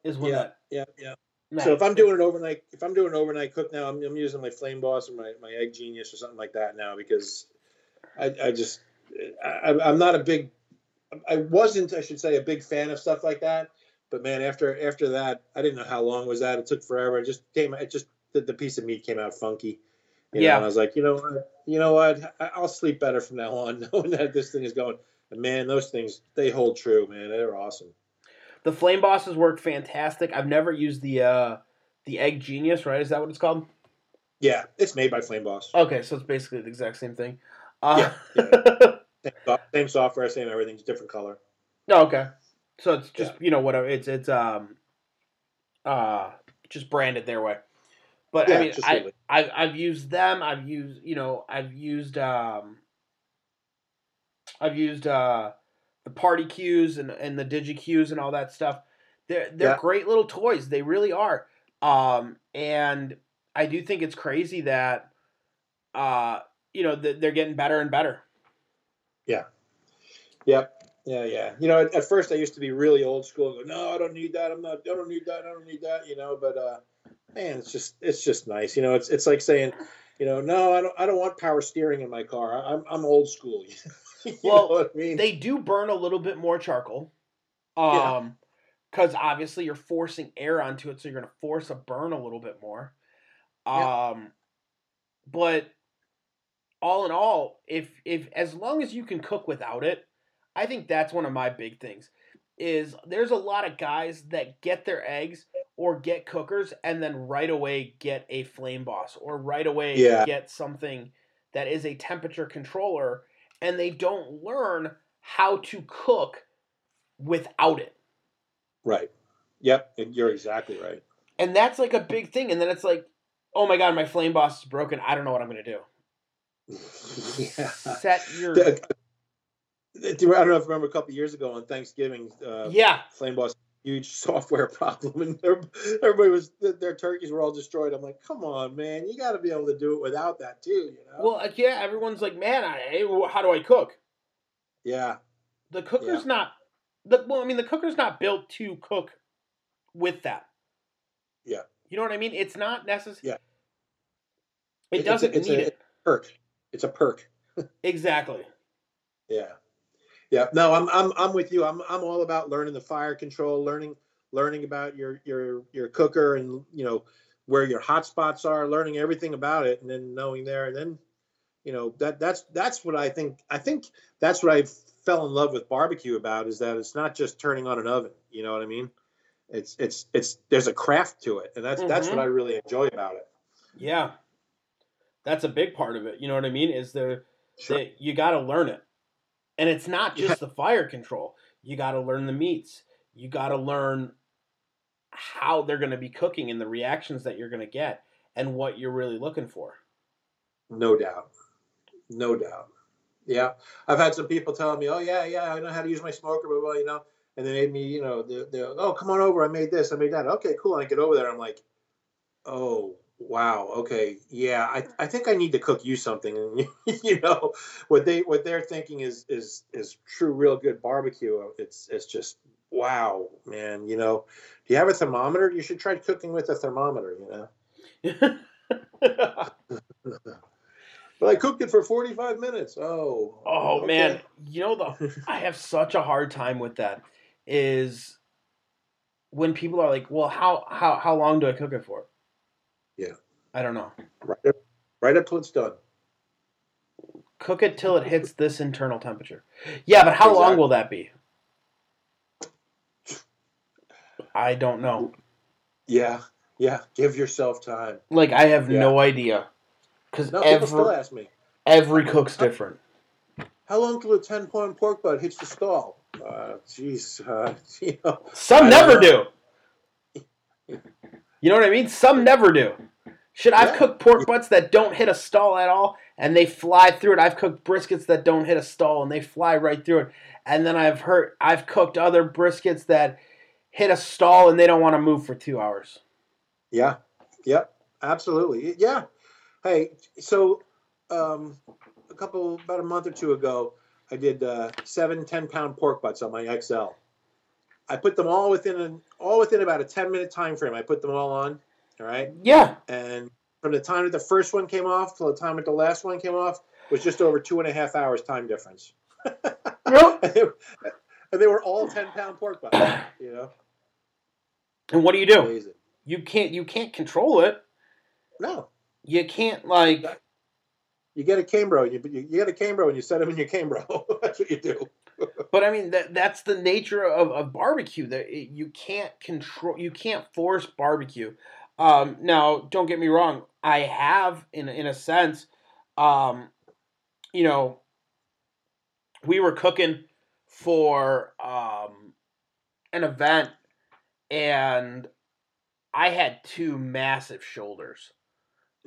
Is when yeah, that. yeah, yeah. So if I'm doing an overnight, if I'm doing an overnight cook now, I'm, I'm using my Flame Boss or my, my Egg Genius or something like that now because I, I just, I, I'm not a big, I wasn't, I should say, a big fan of stuff like that. But man, after after that, I didn't know how long was that. It took forever. It just came. It just the, the piece of meat came out funky. You know, Yeah. and I was like, you know what, you know what, I'll sleep better from now on, knowing that this thing is going. And man, those things they hold true, man. They're awesome. the flame bosses work fantastic. I've never used the uh the egg genius. Right? Is that what it's called? Yeah, it's made by Flame Boss. Okay, so it's basically the exact same thing. Uh, Same, so- same software, same everything, just different color. Oh, okay. So it's just you know whatever it's it's um uh just branded their way. But I mean I. I've I've used them. I've used you know I've used um I've used uh the PartyQs and and the DigiQs and all that stuff. They're they're Yeah. great little toys. They really are. Um, and I do think it's crazy that, uh, you know, that they're getting better and better. Yep. Yeah, yeah. You know, at, at first I used to be really old school. And go, no, I don't need that. I'm not. I don't need that. I don't need that. You know, but uh, man, it's just it's just nice. You know, it's it's like saying, you know, no, I don't I don't want power steering in my car. I, I'm I'm old school. you Well, know what I mean? They do burn a little bit more charcoal. Yeah. Um, because obviously you're forcing air onto it, so you're gonna force a burn a little bit more. Yeah. Um, but all in all, if if as long as you can cook without it, I think that's one of my big things. Is there's a lot of guys that get their eggs or get cookers and then right away get a flame boss or right away Yeah. get something that is a temperature controller and they don't learn how to cook without it. right. Yep. and You're exactly right. And that's like a big thing. And then it's like, oh my god, my flame boss is broken. I don't know what I'm gonna do. Yeah. Set your I don't know if you remember a couple of years ago on Thanksgiving, uh, yeah. Flame Boss huge software problem, and everybody was their turkeys were all destroyed. I'm like, come on, man, you got to be able to do it without that too, you know? Well, like, yeah, everyone's like, man, I, how do I cook? yeah, The cooker's not. The, well, I mean, the cooker's not built to cook with that. Yeah. You know what I mean? It's not necessary. Yeah. It It's doesn't it's need a- it. perk. It's a perk. Exactly. Yeah, yeah. No, I'm I'm I'm with you. I'm I'm all about learning the fire control, learning learning about your your your cooker, and you know where your hot spots are, learning everything about it, and then knowing there, and then you know that that's that's what I think. I think that's what I fell in love with barbecue about is that it's not just turning on an oven. You know what I mean? It's it's it's there's a craft to it, and that's that's Mhm. what I really enjoy about it. Yeah. That's a big part of it. You know what I mean? Is there Sure. that you got to learn it. And it's not Yeah. just the fire control. You got to learn the meats. You got to learn how they're going to be cooking and the reactions that you're going to get and what you're really looking for. No doubt. No doubt. Yeah. I've had some people telling me, oh, yeah, yeah, I know how to use my smoker, but well, you know. And they made me, you know, they're, they're, oh, come on over. I made this. I made that. Okay, cool. And I get over there. I'm like, oh, wow. Okay. Yeah. I, I think I need to cook you something. You know, what they, what they're thinking is, is, is true, real good barbecue. Uh, it's, it's just, wow, man. You know, do you have a thermometer? You should try cooking with a thermometer, you know. But I cooked it for 45 minutes. Oh. oh okay. man, you know the I have such a hard time with that is when people are like, "Well, how how how long do I cook it for?" Yeah. I don't know. Right up, right up till it's done. Cook it till it hits this internal temperature. Yeah, but how long will that be? I don't know. Yeah. Yeah. Give yourself time. Like I have Yeah. no idea. Cuz No, people still every ask me, every cook's different. how long till a 10 pound pork butt hits the stall? Uh, jeez. Uh, you know, Some I never do. You know what I mean? Some never do. Shit, I've Yeah. cooked pork butts that don't hit a stall at all and they fly through it. I've cooked briskets that don't hit a stall and they fly right through it. And then I've heard I've cooked other briskets that hit a stall and they don't want to move for 2 hours. yeah. Yep. Absolutely. Yeah. Hey, so um, a couple, about a month or two ago, I did uh, seven 10 pound pork butts on my XL. I put them all within an, all within about a 10 minute time frame. I put them all on. All right. Yeah. and from the time that the first one came off till the time that the last one came off was just over two and a half hours time difference. Well, and, they, were- and they were all ten pound pork butts. You know, and what do you do? amazing. You can't you can't control it. No, You can't like you get a Cambro, you, you get a Cambro, and you set them in your Cambro. That's what you do. But I mean that that's the nature of, of barbecue. That it- you can't control, you can't force barbecue. Um, now, don't get me wrong. I have, in in a sense, um, you know, we were cooking for um, an event, and I had two massive shoulders.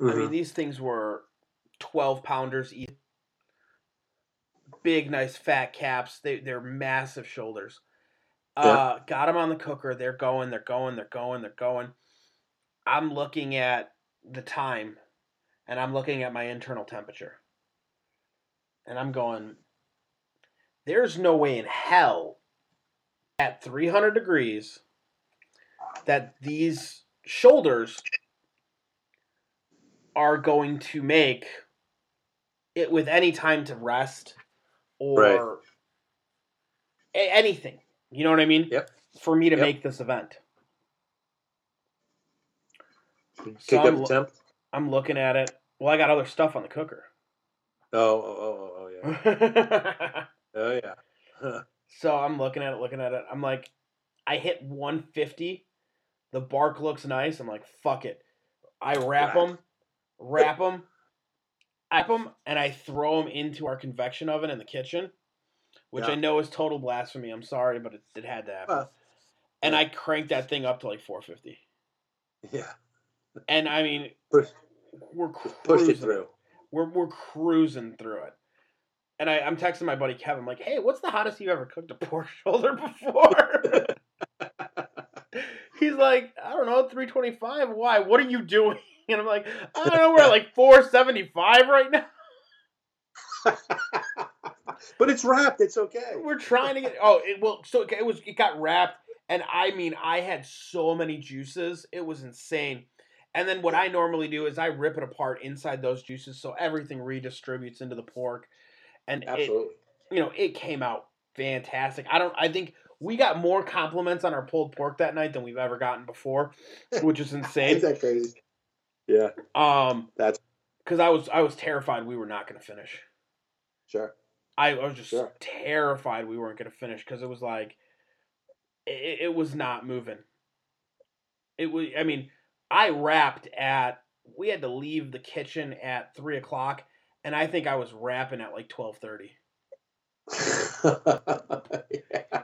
I Mm-hmm. mean, these things were twelve pounders each. Big, nice fat caps. They they're massive shoulders. Yeah. Uh, got them on the cooker. They're going. They're going. They're going. They're going. I'm looking at the time, and I'm looking at my internal temperature, and I'm going. There's no way in hell at 300 degrees that these shoulders are going to make it with any time to rest or Right. a- anything. You know what I mean? Yep. For me to Yep. make this event. Kick So I'm, lo-. I'm looking at it. Well, I got other stuff on the cooker. Oh, oh, oh, oh, oh, yeah. Oh, yeah. Huh. so I'm looking at it, looking at it. I'm like, I hit 150. The bark looks nice. I'm like, fuck it. I Wrap. them, wrap them, wrap them, and I throw them into our convection oven in the kitchen, which Yeah. I know is total blasphemy. I'm sorry, but it, it had to happen. Well, and yeah. I cranked that thing up to like 450. Yeah. And I mean, Push, we're cruising. it through. We're we're cruising through it. And I, I'm texting my buddy Kevin, like, hey, what's the hottest you've ever cooked a pork shoulder before? He's like, I don't know, 325. Why? What are you doing? And I'm like, I don't know, we're at like 475 right now. but it's wrapped. It's okay. We're trying to get oh it well so it was it got wrapped and I mean I had so many juices it was insane and then what I normally do is I rip it apart inside those juices so everything redistributes into the pork and it, Absolutely. you know it came out fantastic I don't I think we got more compliments on our pulled pork that night than we've ever gotten before which is insane Ain't that crazy? Yeah, um That's- because I was I was terrified we were not going to finish sure. I, I was just Sure. terrified we weren't going to finish because it was like it, it was not moving. It was. I mean, I wrapped at. We had to leave the kitchen at three o'clock, and I think I was wrapping at like twelve thirty. yeah.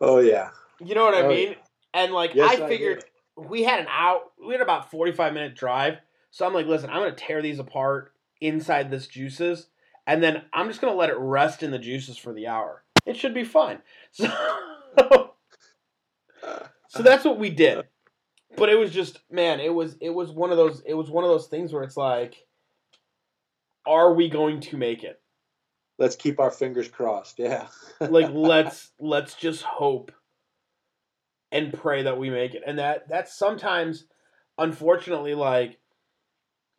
Oh yeah. You know what I Oh, mean? And like Yes, I figured we had an out. We had about forty five minute drive, so I'm like, listen, I'm going to tear these apart inside this juices, and then I'm just going to let it rest in the juices for the hour. It should be fine. So. So that's what we did. But it was just man, it was it was one of those it was one of those things where it's like are we going to make it? Let's keep our fingers crossed. Yeah. Like let's let's just hope and pray that we make it. And that that's sometimes unfortunately like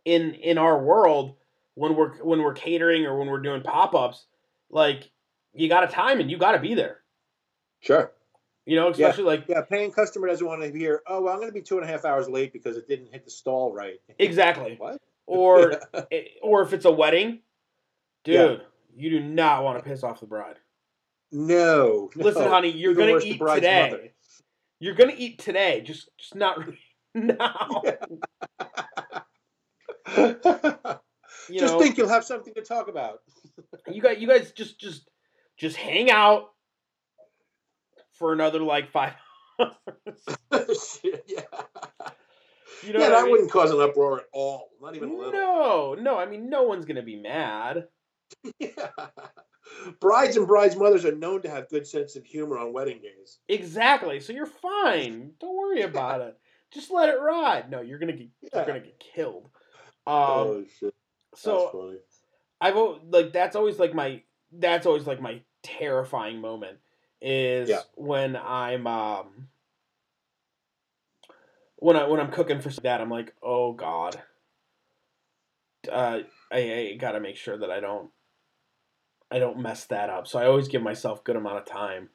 in in our world when we're when we're catering or when we're doing pop-ups like you got to time and you got to be there. sure. You know, Yeah. especially like Yeah, paying customer doesn't want to hear, oh, well, I'm going to be two and a half hours late because it didn't hit the stall right. exactly. What? Or or if it's a wedding, dude, Yeah. you do not want to piss off the bride. no. Listen, no. honey, you're gonna the eat bride's today. mother. You're gonna eat today, just just not really now. You Just know, think you'll have something to talk about. you guys, you guys just just just hang out for another like five. Shit, yeah. You know, yeah, that I mean? wouldn't cause an uproar at all. Not even a little. No, no. I mean, no one's gonna be mad. Yeah. Brides and brides' mothers are known to have good sense of humor on wedding days. Exactly. So you're fine. Don't worry about it. Just let it ride. No, you're gonna get you're gonna get killed. Um, oh shit. That's so funny. I've like that's always like my that's always like my terrifying moment is Yeah. when I'm um when I when I'm cooking for that I'm like oh god uh I, I gotta make sure that I don't I don't mess that up so I always give myself good amount of time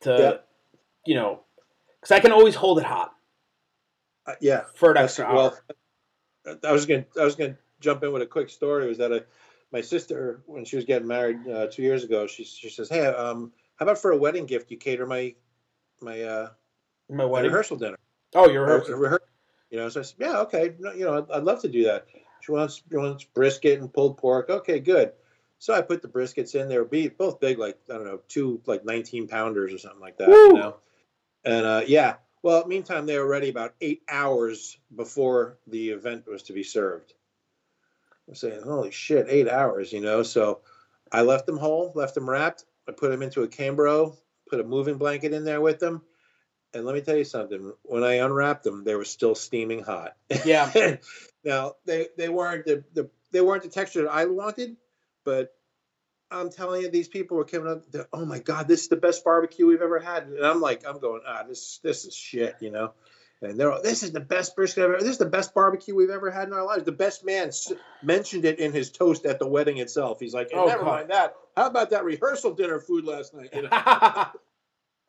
to Yeah. you know because I can always hold it hot Uh, yeah. for an extra well, hour I was gonna I was gonna jump in with a quick story. Was that a my sister when she was getting married uh, two years ago? She she says, "Hey, um, how about for a wedding gift you cater my my uh my my wedding rehearsal dinner?" oh you're Or- rehearsing. You know, so I said, "Yeah, okay, no, you know, I'd, I'd love to do that." She wants she wants brisket and pulled pork. Okay, good. So I put the briskets in. They were be- both big, like I don't know, two like nineteen pounders or something like that. Woo! You know, and uh, yeah. Well, meantime, they were ready about eight hours before the event was to be served. I'm saying, holy shit, eight hours, you know. So I left them whole, left them wrapped. I put them into a Cambro, put a moving blanket in there with them. And let me tell you something. When I unwrapped them, they were still steaming hot. Yeah. now they, they weren't the, the they weren't the texture that I wanted, but I'm telling you, these people were coming up. Oh my god, this is the best barbecue we've ever had. And I'm like, I'm going, ah, this this is shit, you know. And they're, all, this is the best brisket ever. This is the best barbecue we've ever had in our lives. The best man s- mentioned it in his toast at the wedding itself. He's like, Oh, never God. mind that. How about that rehearsal dinner food last night? You know? and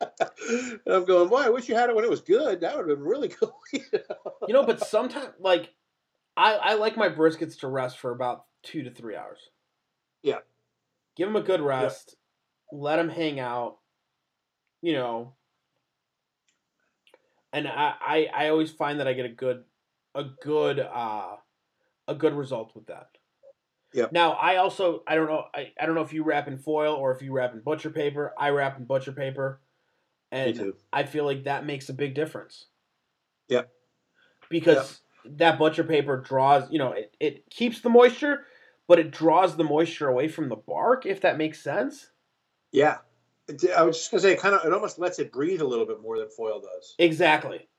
I'm going, boy, I wish you had it when it was good. That would have been really cool. you know? you know, but sometimes like I I like my briskets to rest for about two to three hours. Yeah. Give them a good rest. Let them hang out. You know. And I, I I always find that I get a good a good uh a good result with that. Yep. Now I also I don't know I, I don't know if you wrap in foil or if you wrap in butcher paper. I wrap in butcher paper. Me And too. I feel like that makes a big difference. Yep. Because that butcher paper draws, you know, it, it keeps the moisture, but it draws the moisture away from the bark, if that makes sense. Yeah. I was just gonna say, kind of, it almost lets it breathe a little bit more than foil does. Exactly.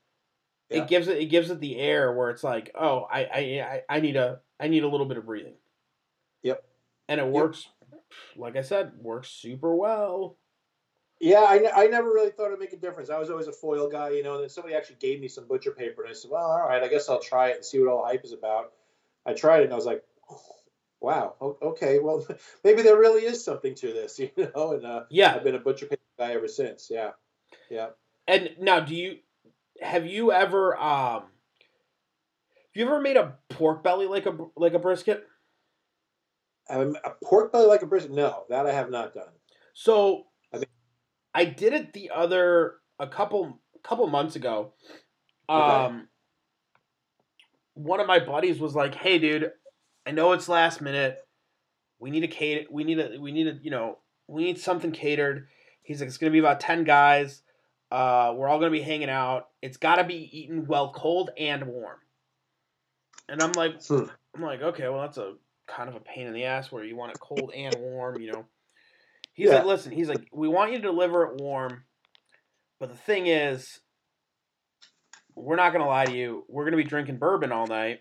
Yeah. It gives it it gives it the air where it's like, oh, I I, I, need a I need a little bit of breathing. Yep. And it works like I said, works super well. Yeah, I, I never really thought it'd make a difference. I was always a foil guy, you know. And then somebody actually gave me some butcher paper, and I said, "Well, all right, I guess I'll try it and see what all the hype is about." I tried it, and I was like, "Wow, okay, well, maybe there really is something to this," you know. And uh, Yeah. I've been a butcher paper guy ever since. Yeah, yeah. And now do you have you ever um have you ever made a pork belly like a like a brisket? Um, a pork belly like a brisket? No, that I have not done. So I think- I did it the other a couple couple months ago. Okay. Um one of my buddies was like, "Hey dude, I know it's last minute. We need a cater we need a we need a, you know, we need something catered." He's like, "It's going to be about 10 guys. Uh we're all going to be hanging out. It's got to be eaten well cold and warm." And I'm like Hmm. I'm like, "Okay, well that's a kind of a pain in the ass where you want it cold and warm, you know." He's Yeah. like, listen, he's like, we want you to deliver it warm, but the thing is, we're not gonna lie to you. We're gonna be drinking bourbon all night,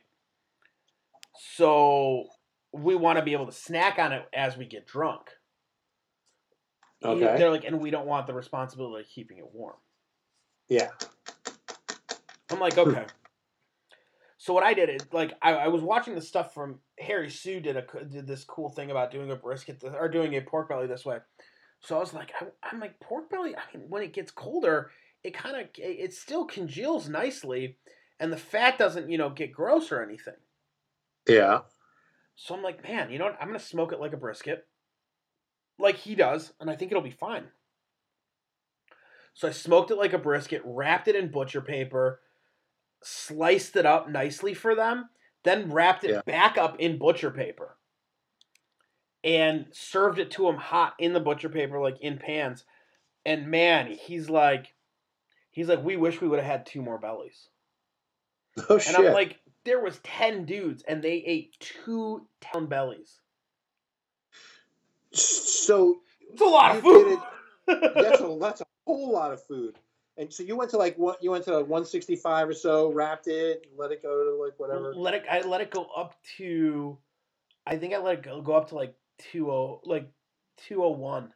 so we want to be able to snack on it as we get drunk. Okay. They're like, and we don't want the responsibility of keeping it warm. Yeah. I'm like, hmm. okay. so what I did is like I, I was watching the stuff from Harry Soo did a did this cool thing about doing a brisket or doing a pork belly this way. So I was like, I, I'm like pork belly. I mean, when it gets colder, it kind of it, it still congeals nicely, and the fat doesn't you know get gross or anything. Yeah. So I'm like, man, you know what? I'm gonna smoke it like a brisket, like he does, and I think it'll be fine. So I smoked it like a brisket, wrapped it in butcher paper, sliced it up nicely for them, then wrapped it Yeah. back up in butcher paper, and served it to him hot in the butcher paper, like in pans. And man, he's like, he's like, we wish we would have had two more bellies. Oh And shit. I'm like, there was ten dudes, and they ate two town bellies. so It's a lot of food. that's a that's a whole lot of food. And so you went to like what you went to 165 or so, wrapped it, let it go to like whatever. let it. I let it go up to. I think I let it go go up to like two oh like two oh one.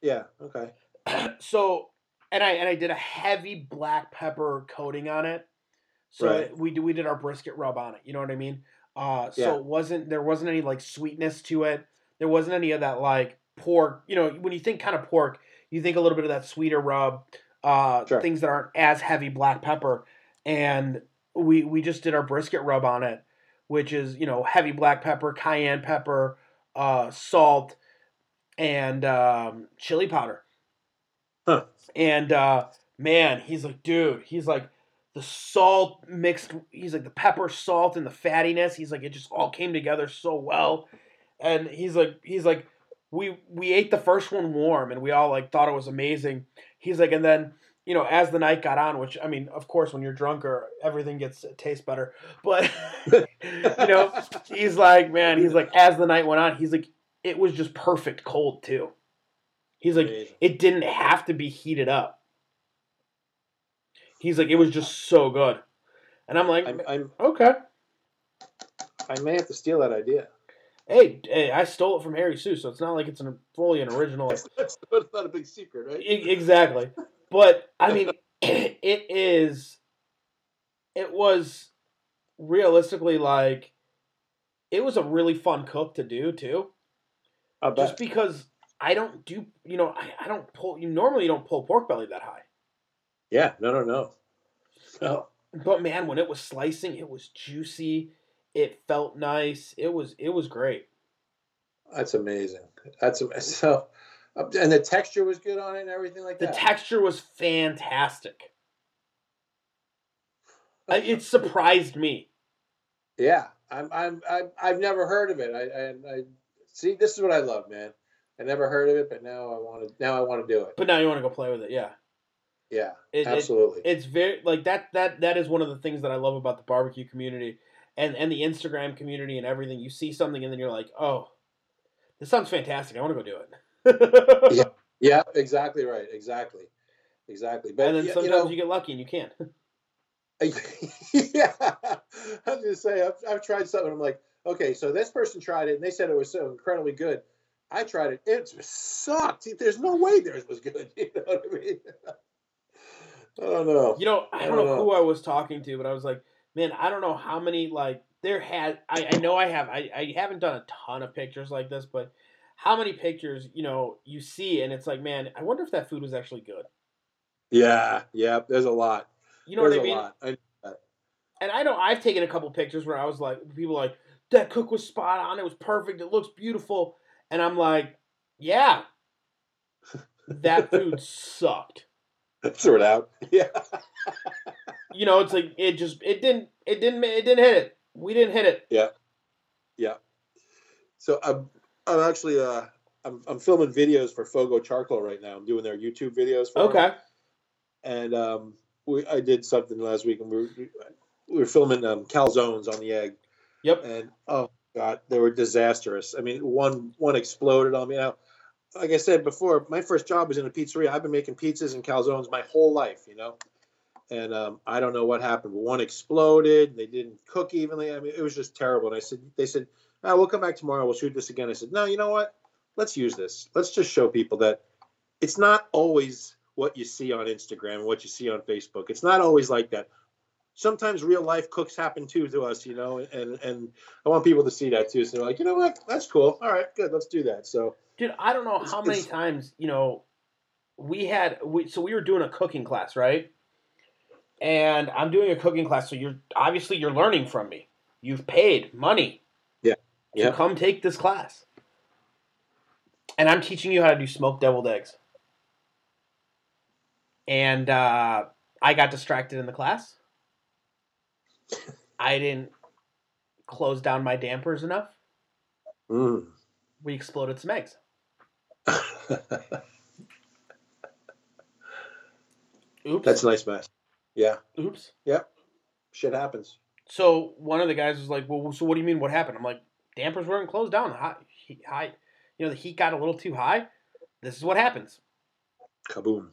Yeah. Okay. so and I and I did a heavy black pepper coating on it. So Right. we did we did our brisket rub on it. You know what I mean? Uh, so Yeah. it wasn't there wasn't any like sweetness to it. There wasn't any of that like pork. You know when you think kind of pork, you think a little bit of that sweeter rub. Uh, Sure. things that aren't as heavy black pepper, and we we just did our brisket rub on it, which is you know heavy black pepper, cayenne pepper, uh, salt, and um, chili powder. Huh. And uh, man, he's like, dude, he's like the salt mixed. He's like the pepper, salt, and the fattiness. He's like it just all came together so well. And he's like, he's like, we we ate the first one warm, and we all like thought it was amazing. He's like, and then you know, as the night got on, which I mean, of course, when you're drunker, everything gets tastes better. But you know, he's like, man, he's like, as the night went on, he's like, it was just perfect cold too. He's like, it didn't have to be heated up. He's like, it was just so good. And I'm like, I'm, I'm, okay. I may have to steal that idea. Hey, hey, I stole it from Harry Soo, so it's not like it's an fully an original. That's, that's not a big secret, right? E- exactly. But I mean, it is. It was realistically like, it was a really fun cook to do too. Just because I don't do, you know, I, I don't pull. You normally don't pull pork belly that high, Yeah, no, no, no. No. but man, when it was slicing, it was juicy. It felt nice. It was it was great. That's amazing. That's so, and the texture was good on it and everything like The that. The texture was fantastic. It surprised me. yeah, I'm, I'm, I'm, I've never heard of it. I, I, I see. This is what I love, man. I never heard of it, but now I want to. Now I want to do it. But now you want to go play with it, yeah. Yeah, It, it, absolutely. it's very like that. That that is one of the things that I love about the barbecue community, and and the Instagram community and everything. You see something and then you're like, oh, this sounds fantastic. I want to go do it. Yeah. yeah, exactly right. Exactly, exactly. But and then y- sometimes you know, you get lucky and you can't. yeah, I was just saying, I've, I've tried something. I'm like, okay, so this person tried it and they said it was so incredibly good. I tried it; it sucked. There's no way theirs was good. You know what I mean? I don't know. You know, I I don't don't know know. who I was talking to, but I was like, man, I don't know how many like there had. I, I know I have. I, I haven't done a ton of pictures like this, but how many pictures you know you see and it's like, man, I wonder if that food was actually good. Yeah, yeah. There's a lot. You know there's what I mean? a lot. I, And I know I've taken a couple pictures where I was like, people like that cook was spot on. It was perfect. It looks beautiful. And I'm like, yeah, that food sucked. it out. Yeah. You know, it's like it just it didn't it didn't it didn't hit it. We didn't hit it. Yeah. Yeah. So I'm I'm actually uh I'm I'm filming videos for Fogo Charcoal right now. I'm doing their YouTube videos for. Okay. And um we I did something last week and we were we were filming um calzones on the egg Yep. and oh god, they were disastrous. I mean, one one exploded on me. Now, like I said before, my first job was in a pizzeria. I've been making pizzas and calzones my whole life, you know. And um, I don't know what happened. One exploded. They didn't cook evenly. I mean, it was just terrible. And I said, they said, oh, we'll come back tomorrow. We'll shoot this again. I said, no, you know what? Let's use this. Let's just show people that it's not always what you see on Instagram and what you see on Facebook. It's not always like that. Sometimes real life cooks happen too to us, you know, and and I want people to see that too. So they're like, you know what? That's cool. All right, good. Let's do that. So Dude, I don't know how many times, you know, we had we so we were doing a cooking class, right? And I'm doing a cooking class, so you're obviously you're learning from me. You've paid money. Yeah. To Yeah. come take this class. And I'm teaching you how to do smoked deviled eggs. And uh, I got distracted in the class. I didn't close down my dampers enough. mm. We exploded some eggs. Oops. that's a nice mess. Yeah, Oops. Yep. Shit happens. So one of the guys was like, "Well, so what do you mean? What happened?" I'm like, "Dampers weren't closed down. High, high, you know, the heat got a little too high. This is what happens. Kaboom.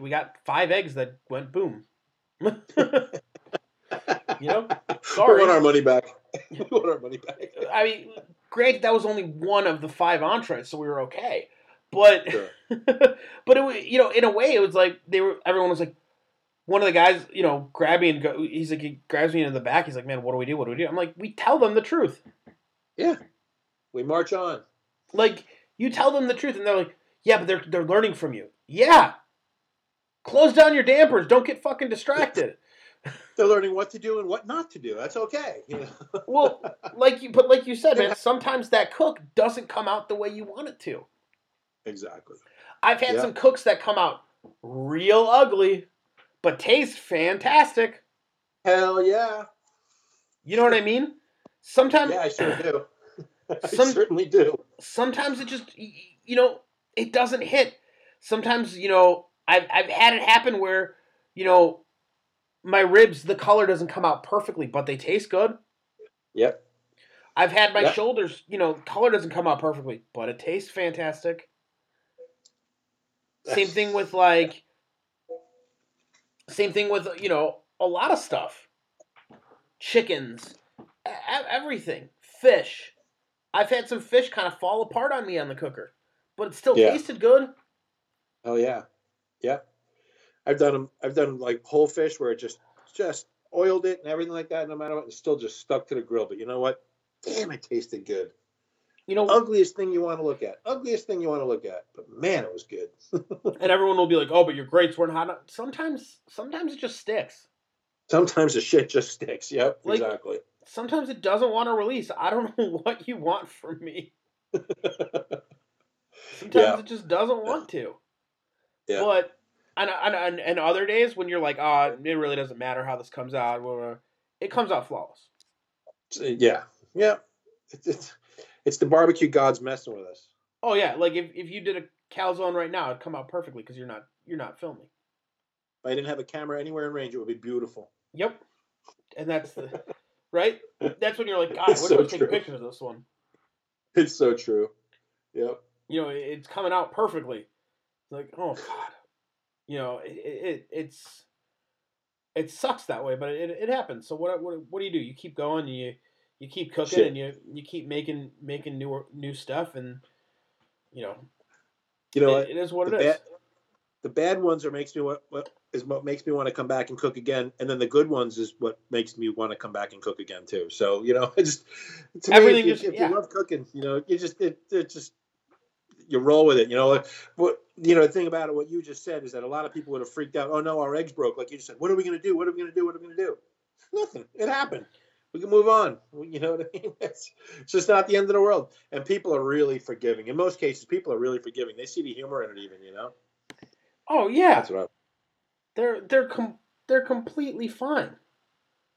We got five eggs that went boom. you know, We want our money back. we want our money back. I mean, granted, that was only one of the five entrees, so we were okay. But, Sure. but it was, you know, in a way, it was like they were. Everyone was like, one of the guys, you know, grab me and go. He's like, he grabs me in the back. He's like, man, what do we do? What do we do? I'm like, we tell them the truth. Yeah, we march on. Like, you tell them the truth, and they're like, yeah, but they're they're learning from you. Yeah. Close down your dampers. Don't get fucking distracted. They're learning what to do and what not to do. That's okay. You know? well, like you, but like you said, man, sometimes that cook doesn't come out the way you want it to. exactly. I've had Yeah. some cooks that come out real ugly, but taste fantastic. Hell yeah. You know what I mean? Sometimes, Yeah, I sure do. I Some- certainly do. sometimes it just, you know, it doesn't hit. Sometimes, you know, I've I've had it happen where, you know, my ribs, the color doesn't come out perfectly, but they taste good. Yep. I've had my Yeah. shoulders. You know, color doesn't come out perfectly, but it tastes fantastic. Same thing with like. Same thing with you know a lot of stuff. Chickens, everything, fish. I've had some fish kind of fall apart on me on the cooker, but it still Yeah. tasted good. Oh yeah, yeah. I've done them. I've done like whole fish where it just just oiled it and everything like that. No matter what, it's still just stuck to the grill. But you know what? Damn, it tasted good. You know, Ugliest thing you want to look at. Ugliest thing you want to look at. But man, it was good. and everyone will be like, "Oh, but your grates weren't hot." enough." Sometimes, sometimes it just sticks. Sometimes the shit just sticks. Yep, Like- exactly. Sometimes it doesn't want to release. I don't know what you want from me. Sometimes Yeah. it just doesn't want to. Yeah. But and, and, and, and other days when you're like, oh, it really doesn't matter how this comes out, blah," it comes out flawless. Uh, yeah, yeah. It's, it's it's the barbecue gods messing with us. Oh yeah, like if, if you did a calzone right now, it'd come out perfectly because you're not you're not filming. If I didn't have a camera anywhere in range, it would be beautiful. Yep. And that's the right. That's when you're like, God, I It's wish so I could take a picture of this one. It's so true. Yep. You know, it's coming out perfectly. It's like, oh God, you know, it, it it's it sucks that way, but it, it happens. So what what what do you do? You keep going. You you keep cooking Shit. and you you keep making making new new stuff and you know, You know it- what? it is what it is. bad, the bad ones are makes me what, what is what makes me want to come back and cook again, and then the good ones is what makes me want to come back and cook again too. So you know, it's just to me, Everything if, you, just- if yeah. you love cooking, you know, you just it, it just you roll with it. You know, what you know the thing about it, what you just said is that a lot of people would have freaked out. Oh no, our eggs broke. Like you just said, what are we going to do? What are we going to do? What are we going to do? Nothing. It happened. We can move on. You know what I mean? It's, it's just not the end of the world. And people are really forgiving. In most cases, people are really forgiving. They see the humor in it, even. You know. Oh yeah, That's what I. they're they're com- they're completely fine.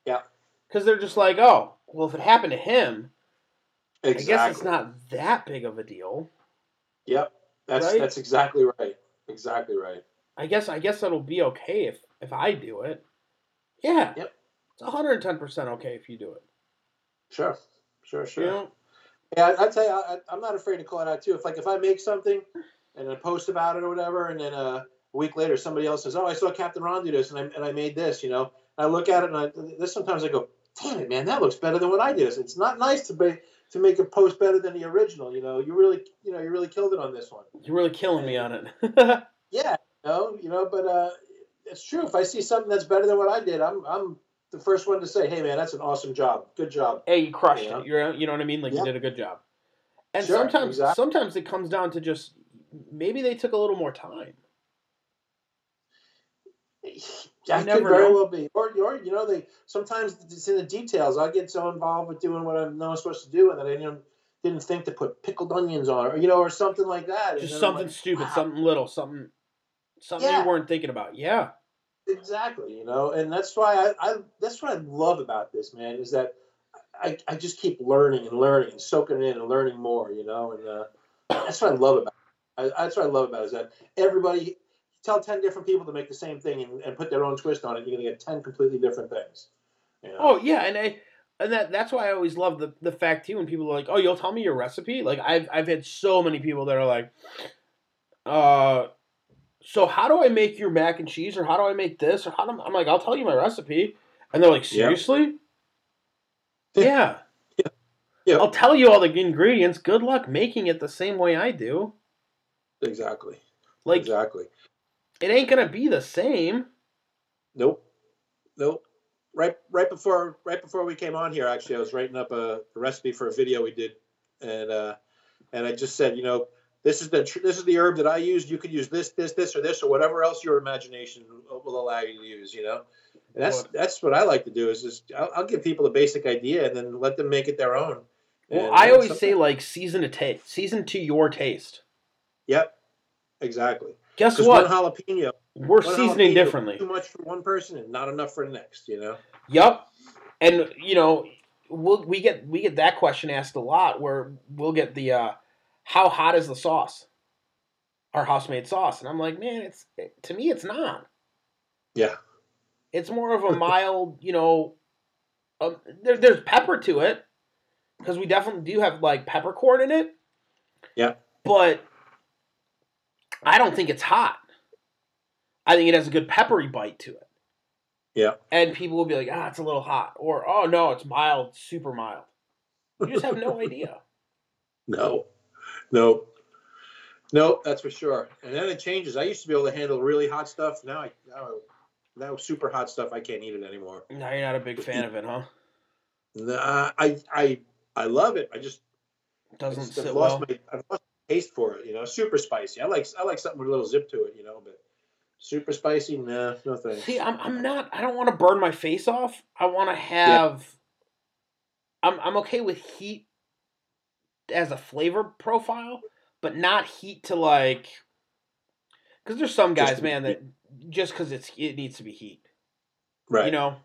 Yeah. Because they're just like, oh, well, if it happened to him, Exactly. I guess it's not that big of a deal. Yep. That's Right? that's exactly right. Exactly right. I guess I guess that'll be okay if if I do it. Yeah. Yep. It's 110 percent okay if you do it. Sure. Sure. Sure. You know? Yeah, I, I tell you, I, I'm not afraid to call it out too. If like if I make something and I post about it or whatever, and then uh, a week later somebody else says, "Oh, I saw Captain Ron do this, and I and I made this," you know, I look at it and I this sometimes I go, "Damn it, man, that looks better than what I did." It's not nice to be to make a post better than the original. You know, you really you know you really killed it on this one. You're really killing me on it. Yeah, you know, you know, but uh, it's true. If I see something that's better than what I did, I'm I'm the first one to say, "Hey, man, that's an awesome job. Good job." hey, you crushed Yeah. it. You're you know what I mean? Like Yeah. you did a good job. And Sure, sometimes exactly. sometimes it comes down to just maybe they took a little more time. That could never very know. well be, or, or you know, they sometimes it's in the details. I get so involved with doing what I'm not supposed to do, and that I didn't didn't think to put pickled onions on, or you know, or something like that. Just something like, stupid, wow. something little, something something Yeah. you weren't thinking about. Yeah. Exactly, you know, and that's why I, I that's what I love about this man is that I, I just keep learning and learning and soaking it in and learning more, you know, and uh, that's what I love about. It. I, that's what I love about it, is that everybody tell ten different people to make the same thing and, and put their own twist on it. You're gonna get ten completely different things. You know? Oh yeah, and I and that that's why I always love the the fact too when people are like, "Oh, you'll tell me your recipe." Like I've I've had so many people that are like, "Uh, so how do I make your mac and cheese, or how do I make this, or how do I'm like, I'll tell you my recipe," and they're like, Yeah. "Seriously?" yeah. Yeah. I'll tell you all the ingredients. Good luck making it the same way I do. Exactly. Like exactly. It ain't gonna be the same. Nope. Nope. Right right before right before we came on here, actually, I was writing up a, a recipe for a video we did, and uh, and I just said, you know, this is the tr- this is the herb that I used. You could use this, this, this, or this, or whatever else your imagination will allow you to use. You know, and that's that's what I like to do. Is just I'll, I'll give people a basic idea and then let them make it their own. Well, And, I uh, always say like season to taste, season to your taste. Yep. Exactly. Guess what? one jalapeno, We're one seasoning jalapeno differently. Too much for one person and not enough for the next. You know. Yep. And you know, we'll, we get we get that question asked a lot where we'll get the uh how hot is the sauce? Our house made sauce. And I'm like, man, it's to me it's not. Yeah. It's more of a mild, you know, um, there, there's pepper to it. because we definitely do have like peppercorn in it. Yeah. But I don't think it's hot. I think it has a good peppery bite to it. Yeah. And people will be like, ah, it's a little hot. Or, oh, no, it's mild, super mild. You just have no idea. No, no, no. That's for sure. And then it changes. I used to be able to handle really hot stuff. Now I now, now super hot stuff. I can't eat it anymore. Now you're not a big fan of it, huh? Nah, I I I love it. I just Doesn't just- I've sit lost well. my I've lost my taste for it. You know, super spicy. I like I like something with a little zip to it. You know, but super spicy, nah, no thanks. See, I'm, I'm not, I don't want to burn my face off. I want to have, I'm, I'm okay with heat as a flavor profile, but not heat to like, because there's some guys, to man, that just because it's, it needs to be heat. right. you know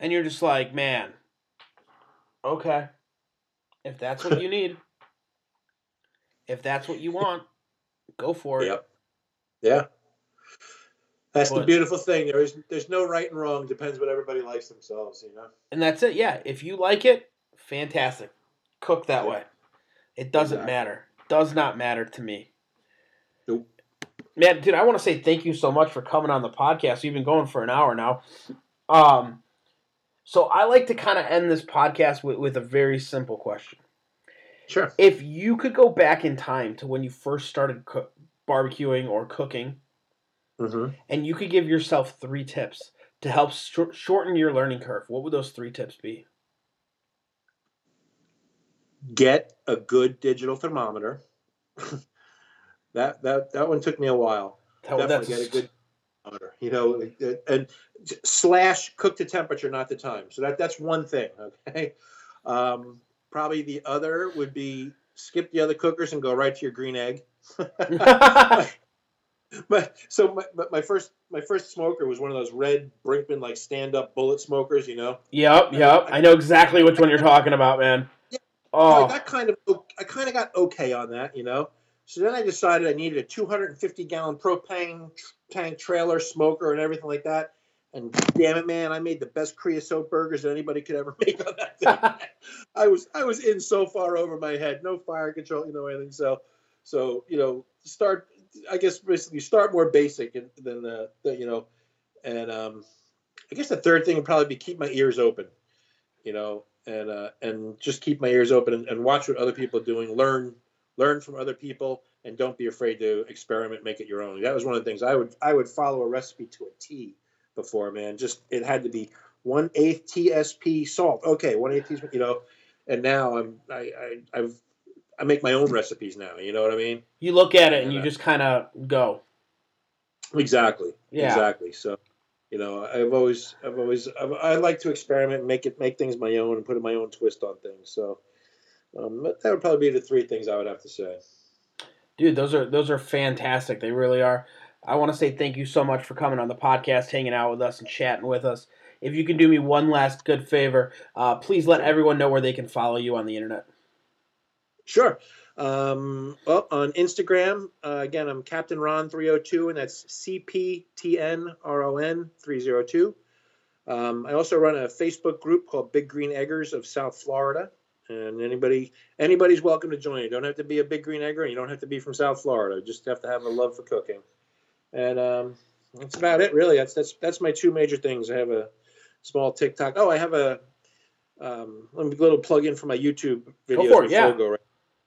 and you're just like man okay if that's what you need if that's what you want go for it Yep. Yeah. That's the beautiful thing. There is there's no right and wrong. Depends what everybody likes themselves. You know. and that's it yeah if you like it fantastic cook that Yeah. way it doesn't Exactly. matter does not matter to me Nope. man dude i want to say thank you so much for coming on the podcast we've been going for an hour now um so i like to kind of end this podcast with, with a very simple question Sure. if you could go back in time to when you first started cook, barbecuing or cooking, hmm and you could give yourself three tips to help shor- shorten your learning curve, what would those three tips be? Get a good digital thermometer. that that that one took me a while. That- Definitely get a good thermometer. You know, and slash cook to temperature, not the time. So that that's one thing. Okay. Um, probably the other would be skip the other cookers and go right to your green egg. But so my, but my first my first smoker was one of those red Brinkmann like stand up bullet smokers, you know. yep, yep. I know exactly which one you're talking about, man. Yeah. Oh, I got kind of I kind of got okay on that, you know. So then I decided I needed a 250 gallon propane tank trailer smoker and everything like that. And damn it, man, I made the best creosote burgers that anybody could ever make on that thing. I was I was in so far over my head, no fire control, you know anything. So so you know start. I guess basically start more basic and- than the, the you know, and um, I guess the third thing would probably be keep my ears open, you know, and uh, and just keep my ears open and, and watch what other people are doing. Learn learn from other people and don't be afraid to experiment, make it your own. That was one of the things I would I would follow a recipe to a T before, man. Just it had to be one eighth TSP salt. Okay, one eighth teaspoon, you know. And now I'm I, I I've I make my own recipes now. You know what I mean? you look at it and you Yeah. just kind of go. Exactly. Yeah. Exactly. So, you know, I've always, I've always, I've, I like to experiment, and make it, make things my own, and put my own twist on things. So, um, that would probably be the three things I would have to say. Dude, those are those are fantastic. They really are. I want to say thank you so much for coming on the podcast, hanging out with us, and chatting with us. If you can do me one last good favor, uh, please let everyone know where they can follow you on the internet. Sure. Um, well, on Instagram, uh, again, I'm Captain Ron 302, and that's C P T N R O N 302. Um, I also run a Facebook group called Big Green Eggers of South Florida, and anybody anybody's welcome to join. You don't have to be a Big Green Egger, and you don't have to be from South Florida. You just have to have a love for cooking, and um, that's about it, really. That's that's that's my two major things. I have a small TikTok. Oh, I have a um, let me a little plug in for my YouTube videos. for it, yeah. Fogo, right?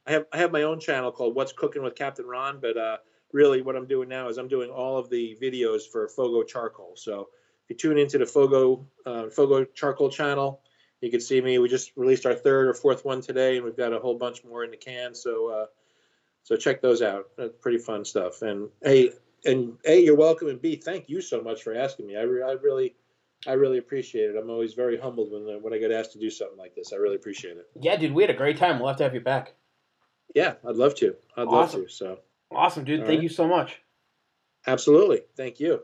I have I have my own channel called What's Cooking with Captain Ron, but uh, really what I'm doing now is I'm doing all of the videos for Fogo Charcoal. So if you tune into the Fogo uh, Fogo Charcoal channel, you can see me. We just released our third or fourth one today, and we've got a whole bunch more in the can. So uh, so check those out. That's pretty fun stuff. And hey, and a you're welcome, and b thank you so much for asking me. I, re- I really I really appreciate it. I'm always very humbled when uh, when I get asked to do something like this. I really appreciate it. Yeah, dude, we had a great time. We'll have to have you back. Yeah, I'd love to. I'd Awesome. love to. So Awesome, dude. All Thank right. you so much. absolutely. Thank you.